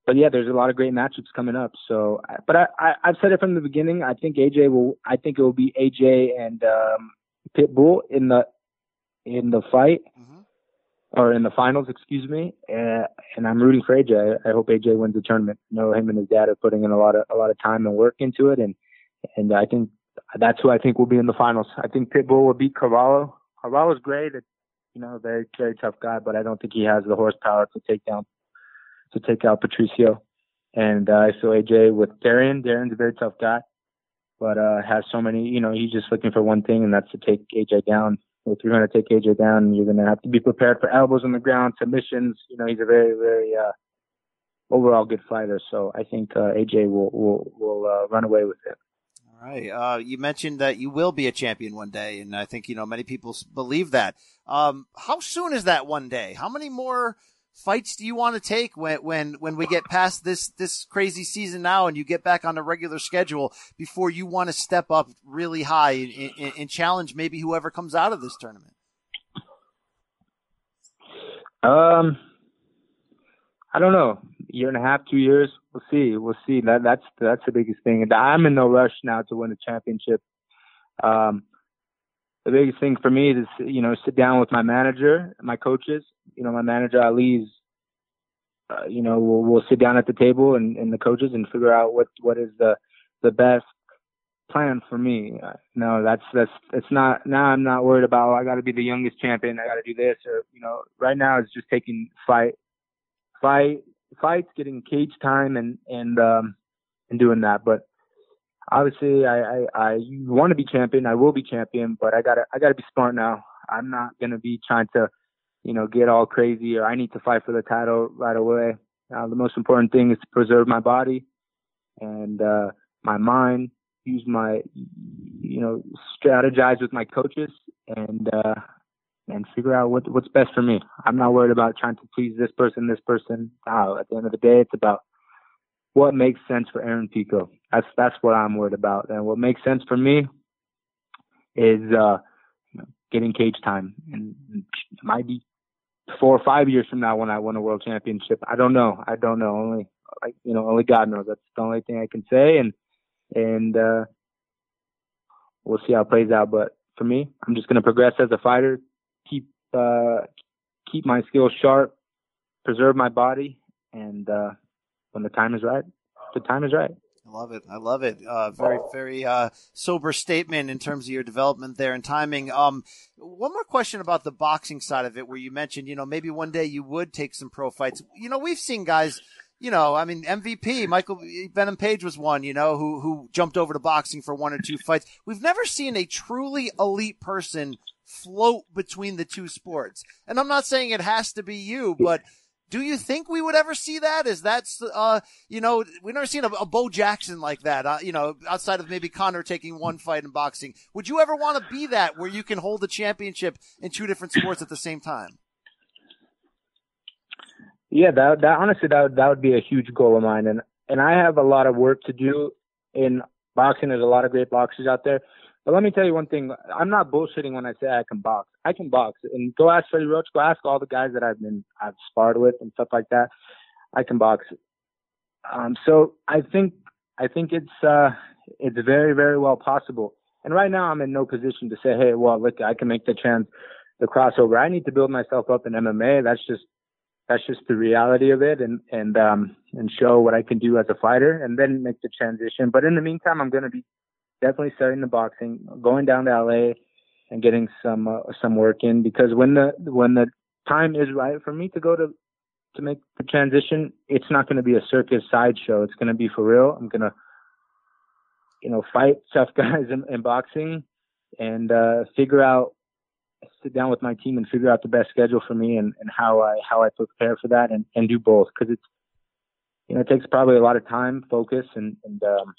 but yeah, there's a lot of great matchups coming up. So, but I, I I've said it from the beginning. I think AJ will. I think it will be AJ and um, Pitbull in the in the fight mm-hmm. or in the finals, excuse me. Uh, and I'm rooting for AJ. I, I hope AJ wins the tournament. I know him and his dad are putting in a lot of a lot of time and work into it, and and I think that's who I think will be in the finals. I think Pitbull will beat Carvalho. Carvalho's great, you know, very very tough guy, but I don't think he has the horsepower to take down to take out Patricio. And uh, I feel AJ with Darrion. Darrion's a very tough guy, but uh, has so many. You know, he's just looking for one thing, and that's to take AJ down. If you're going to take AJ down, you're going to have to be prepared for elbows on the ground, submissions. You know, he's a very very uh, overall good fighter. So I think uh, AJ will will will uh, run away with it. Right. Uh, you mentioned that you will be a champion one day, and I think you know many people believe that. Um, how soon is that one day? How many more fights do you want to take when when when we get past this this crazy season now, and you get back on a regular schedule before you want to step up really high and, and, and challenge maybe whoever comes out of this tournament? Um, I don't know year and a half, two years. We'll see. We'll see. That that's that's the biggest thing. And I'm in no rush now to win a championship. Um, the biggest thing for me is you know sit down with my manager, my coaches. You know, my manager Ali's. Uh, you know, we'll we'll sit down at the table and, and the coaches and figure out what what is the the best plan for me. Uh, no, that's that's it's not now. I'm not worried about. Oh, I got to be the youngest champion. I got to do this or you know. Right now, it's just taking fight, fight, fights, getting cage time, and and um, and doing that. But obviously, I, I I want to be champion. I will be champion, but I gotta I gotta be smart now. I'm not gonna be trying to, you know, get all crazy or I need to fight for the title right away. Uh, the most important thing is to preserve my body and uh, my mind. Use my, you know, strategize with my coaches and uh, and figure out what what's best for me. I'm not worried about trying to please this person, this person. No, at the end of the day, it's about what makes sense for Aaron Pico. That's that's what I'm worried about. And what makes sense for me, is uh, getting cage time, and it might be four or five years from now when I win a world championship. I don't know. I don't know. Only like you know, only God knows. That's the only thing I can say, and and uh, we'll see how it plays out. But for me, I'm just going to progress as a fighter, uh, keep my skills sharp, preserve my body, and uh, when the time is right, the time is right. I love it. I love it. Uh, very, very uh, sober statement in terms of your development there and timing. Um, one more question about the boxing side of it, where you mentioned, you know, maybe one day you would take some pro fights. You know, we've seen guys you know, I mean, MVP Michael Venom Page was one, you know, who who jumped over to boxing for one or two fights. We've never seen a truly elite person float between the two sports. And I'm not saying it has to be you, but do you think we would ever see that? Is that, uh, you know, we've never seen a, a Bo Jackson like that, uh, you know, outside of maybe Conor taking one fight in boxing. Would you ever want to be that where you can hold the championship in two different sports at the same time? Yeah, that that honestly that that would be a huge goal of mine, and and I have a lot of work to do in boxing. There's a lot of great boxers out there, but let me tell you one thing: I'm not bullshitting when I say I can box. I can box, and go ask Freddie Roach, go ask all the guys that I've been I've sparred with and stuff like that. I can box. Um, so I think I think it's uh it's very very well possible. And right now I'm in no position to say, hey, well, look, I can make the chance, the crossover. I need to build myself up in MMA. That's just that's just the reality of it and and um and show what I can do as a fighter and then make the transition. But in the meantime, I'm going to be definitely starting the boxing, going down to LA and getting some uh, some work in because when the when the time is right for me to go to to make the transition, it's not going to be a circus sideshow. It's going to be for real. I'm going to you know fight tough guys in, in boxing and uh figure out sit down with my team and figure out the best schedule for me and, and how I how I prepare for that and, and do both because it's you know it takes probably a lot of time, focus, and and, um,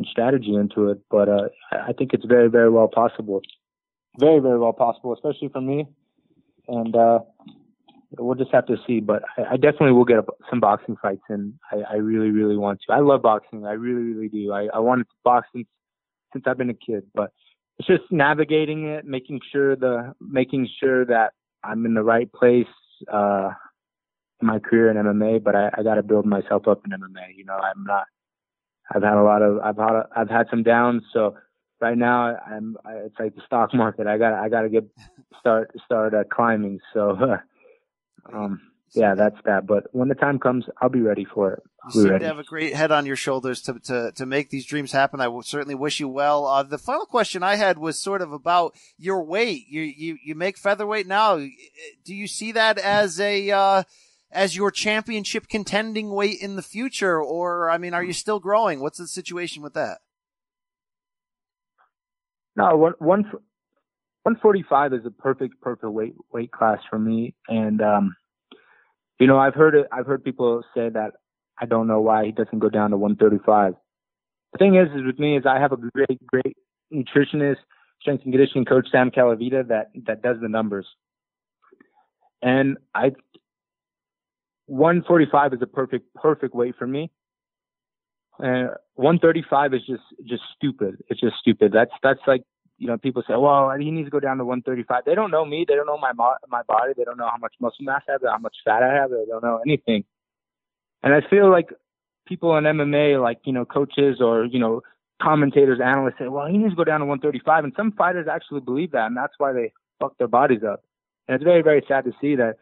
and strategy into it. But uh, I think it's very very well possible, very very well possible, especially for me. And uh, we'll just have to see. But I, I definitely will get a, some boxing fights in. I, I really really want to. I love boxing. I really really do. I I wanted to box since since I've been a kid, but it's just navigating it, making sure the making sure that I'm in the right place uh, in my career in MMA. But I, I got to build myself up in MMA. You know, I'm not. I've had a lot of. I've had. I've had some downs. So right now, I'm. It's like the stock market. I got. I got to get start start uh, climbing. So. um yeah, that's that. But when the time comes, I'll be ready for it. I'll you seem ready. to have a great head on your shoulders to, to, to make these dreams happen. I will certainly wish you well. Uh, the final question I had was sort of about your weight. You, you, you make featherweight now. Do you see that as a, uh, as your championship contending weight in the future? Or, I mean, are you still growing? What's the situation with that? No, one, one, 145 is a perfect, perfect weight, weight class for me. And, um, you know, I've heard it, I've heard people say that I don't know why he doesn't go down to 135. The thing is, is with me is I have a great, great nutritionist, strength and conditioning coach, Sam Calavitta, that that does the numbers. And I, 145 is a perfect, perfect weight for me. And 135 is just, just stupid. It's just stupid. That's, that's like you know, people say, well, he needs to go down to 135. They don't know me. They don't know my my body. They don't know how much muscle mass I have, how much fat I have. They don't know anything. And I feel like people in MMA, like you know, coaches or you know, commentators, analysts say, well, he needs to go down to 135. And some fighters actually believe that, and that's why they fuck their bodies up. And it's very, very sad to see that.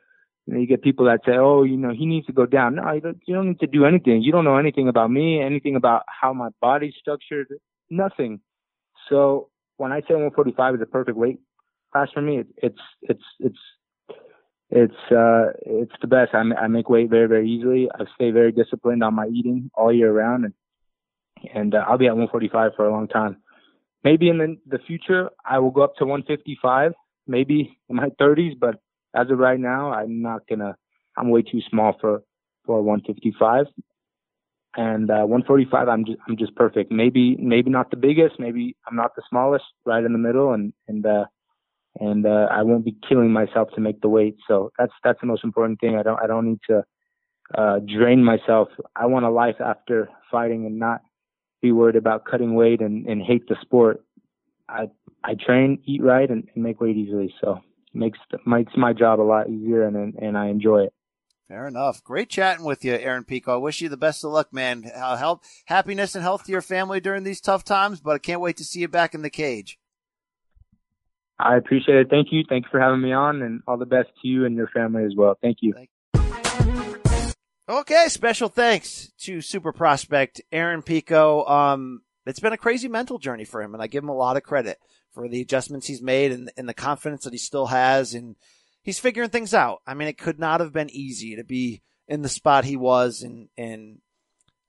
You, know, you get people that say, "Oh, you know, he needs to go down." No, you don't, you don't need to do anything. You don't know anything about me, anything about how my body's structured, nothing. So when I say 145 is a perfect weight class for me, it, it's it's it's it's uh it's the best. I, I make weight very very easily. I stay very disciplined on my eating all year round, and and uh, I'll be at 145 for a long time. Maybe in the, the future I will go up to 155, maybe in my 30s, but as of right now, I'm not gonna. I'm way too small for for 155 and uh, 145 I'm just I'm just perfect. Maybe maybe not the biggest, maybe I'm not the smallest, right in the middle, and and uh, and uh, I won't be killing myself to make the weight. So that's that's the most important thing. I don't I don't need to uh, drain myself. I want a life after fighting and not be worried about cutting weight and, and hate the sport. I I train, eat right, and, and make weight easily. So makes makes my job a lot easier, and and I enjoy it. Fair enough. Great chatting with you, Aaron Pico. I wish you the best of luck, man. Help, happiness and health to your family during these tough times, but I can't wait to see you back in the cage. I appreciate it. Thank you. Thank you for having me on, and all the best to you and your family as well. Thank you. Thank Okay, special thanks to super prospect Aaron Pico. Um, it's been a crazy mental journey for him, and I give him a lot of credit for the adjustments he's made and, and the confidence that he still has, and he's figuring things out. I mean, it could not have been easy to be in the spot he was, and and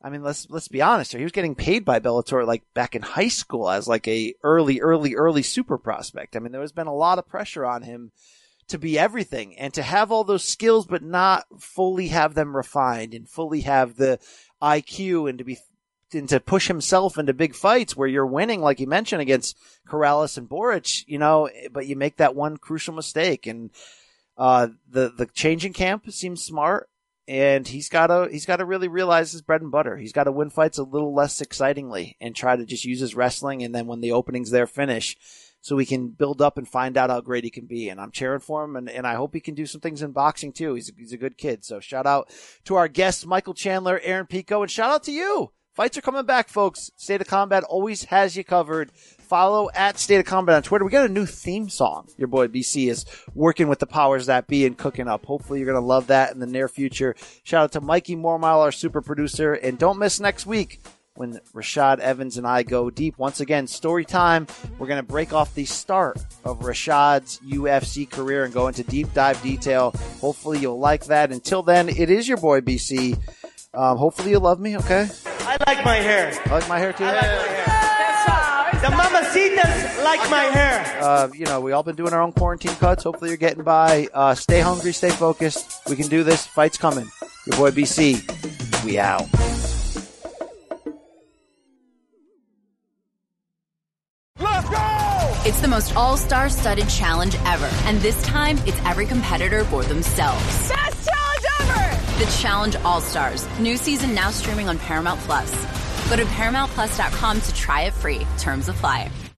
I mean, let's let's be honest here. He was getting paid by Bellator like back in high school as like a early, early, early super prospect. I mean, there has been a lot of pressure on him to be everything and to have all those skills, but not fully have them refined and fully have the IQ and to be and to push himself into big fights where you're winning, like you mentioned against Corrales and Boric, you know, but you make that one crucial mistake and. Uh, the the changing camp seems smart, and he's got to he's got to really realize his bread and butter. He's got to win fights a little less excitingly and try to just use his wrestling, and then when the openings there finish, so we can build up and find out how great he can be. And I'm cheering for him, and, and I hope he can do some things in boxing too. He's a, he's a good kid. So shout out to our guests, Michael Chandler, Aaron Pico, and shout out to you. Fights are coming back, folks. State of Combat always has you covered. Follow at State of Combat on Twitter. We got a new theme song. Your boy BC is working with the powers that be and cooking up. Hopefully, you're going to love that in the near future. Shout out to Mikey Mormile, our super producer. And don't miss next week when Rashad Evans and I go deep. Once again, story time. We're going to break off the start of Rashad's UFC career and go into deep dive detail. Hopefully, you'll like that. Until then, it is your boy BC. Um, hopefully, you love me, okay? I like my hair. I like my hair too. I like my hair. The mamacitas like my hair. Uh, you know, we all been doing our own quarantine cuts. Hopefully, you're getting by. Uh, stay hungry, stay focused. We can do this. Fight's coming. Your boy BC. We out. Let's go! It's the most all-star studded challenge ever. And this time, it's every competitor for themselves. Best challenge ever! The Challenge All-Stars. New season now streaming on Paramount Plus. Go to ParamountPlus.com to try it free. Terms apply.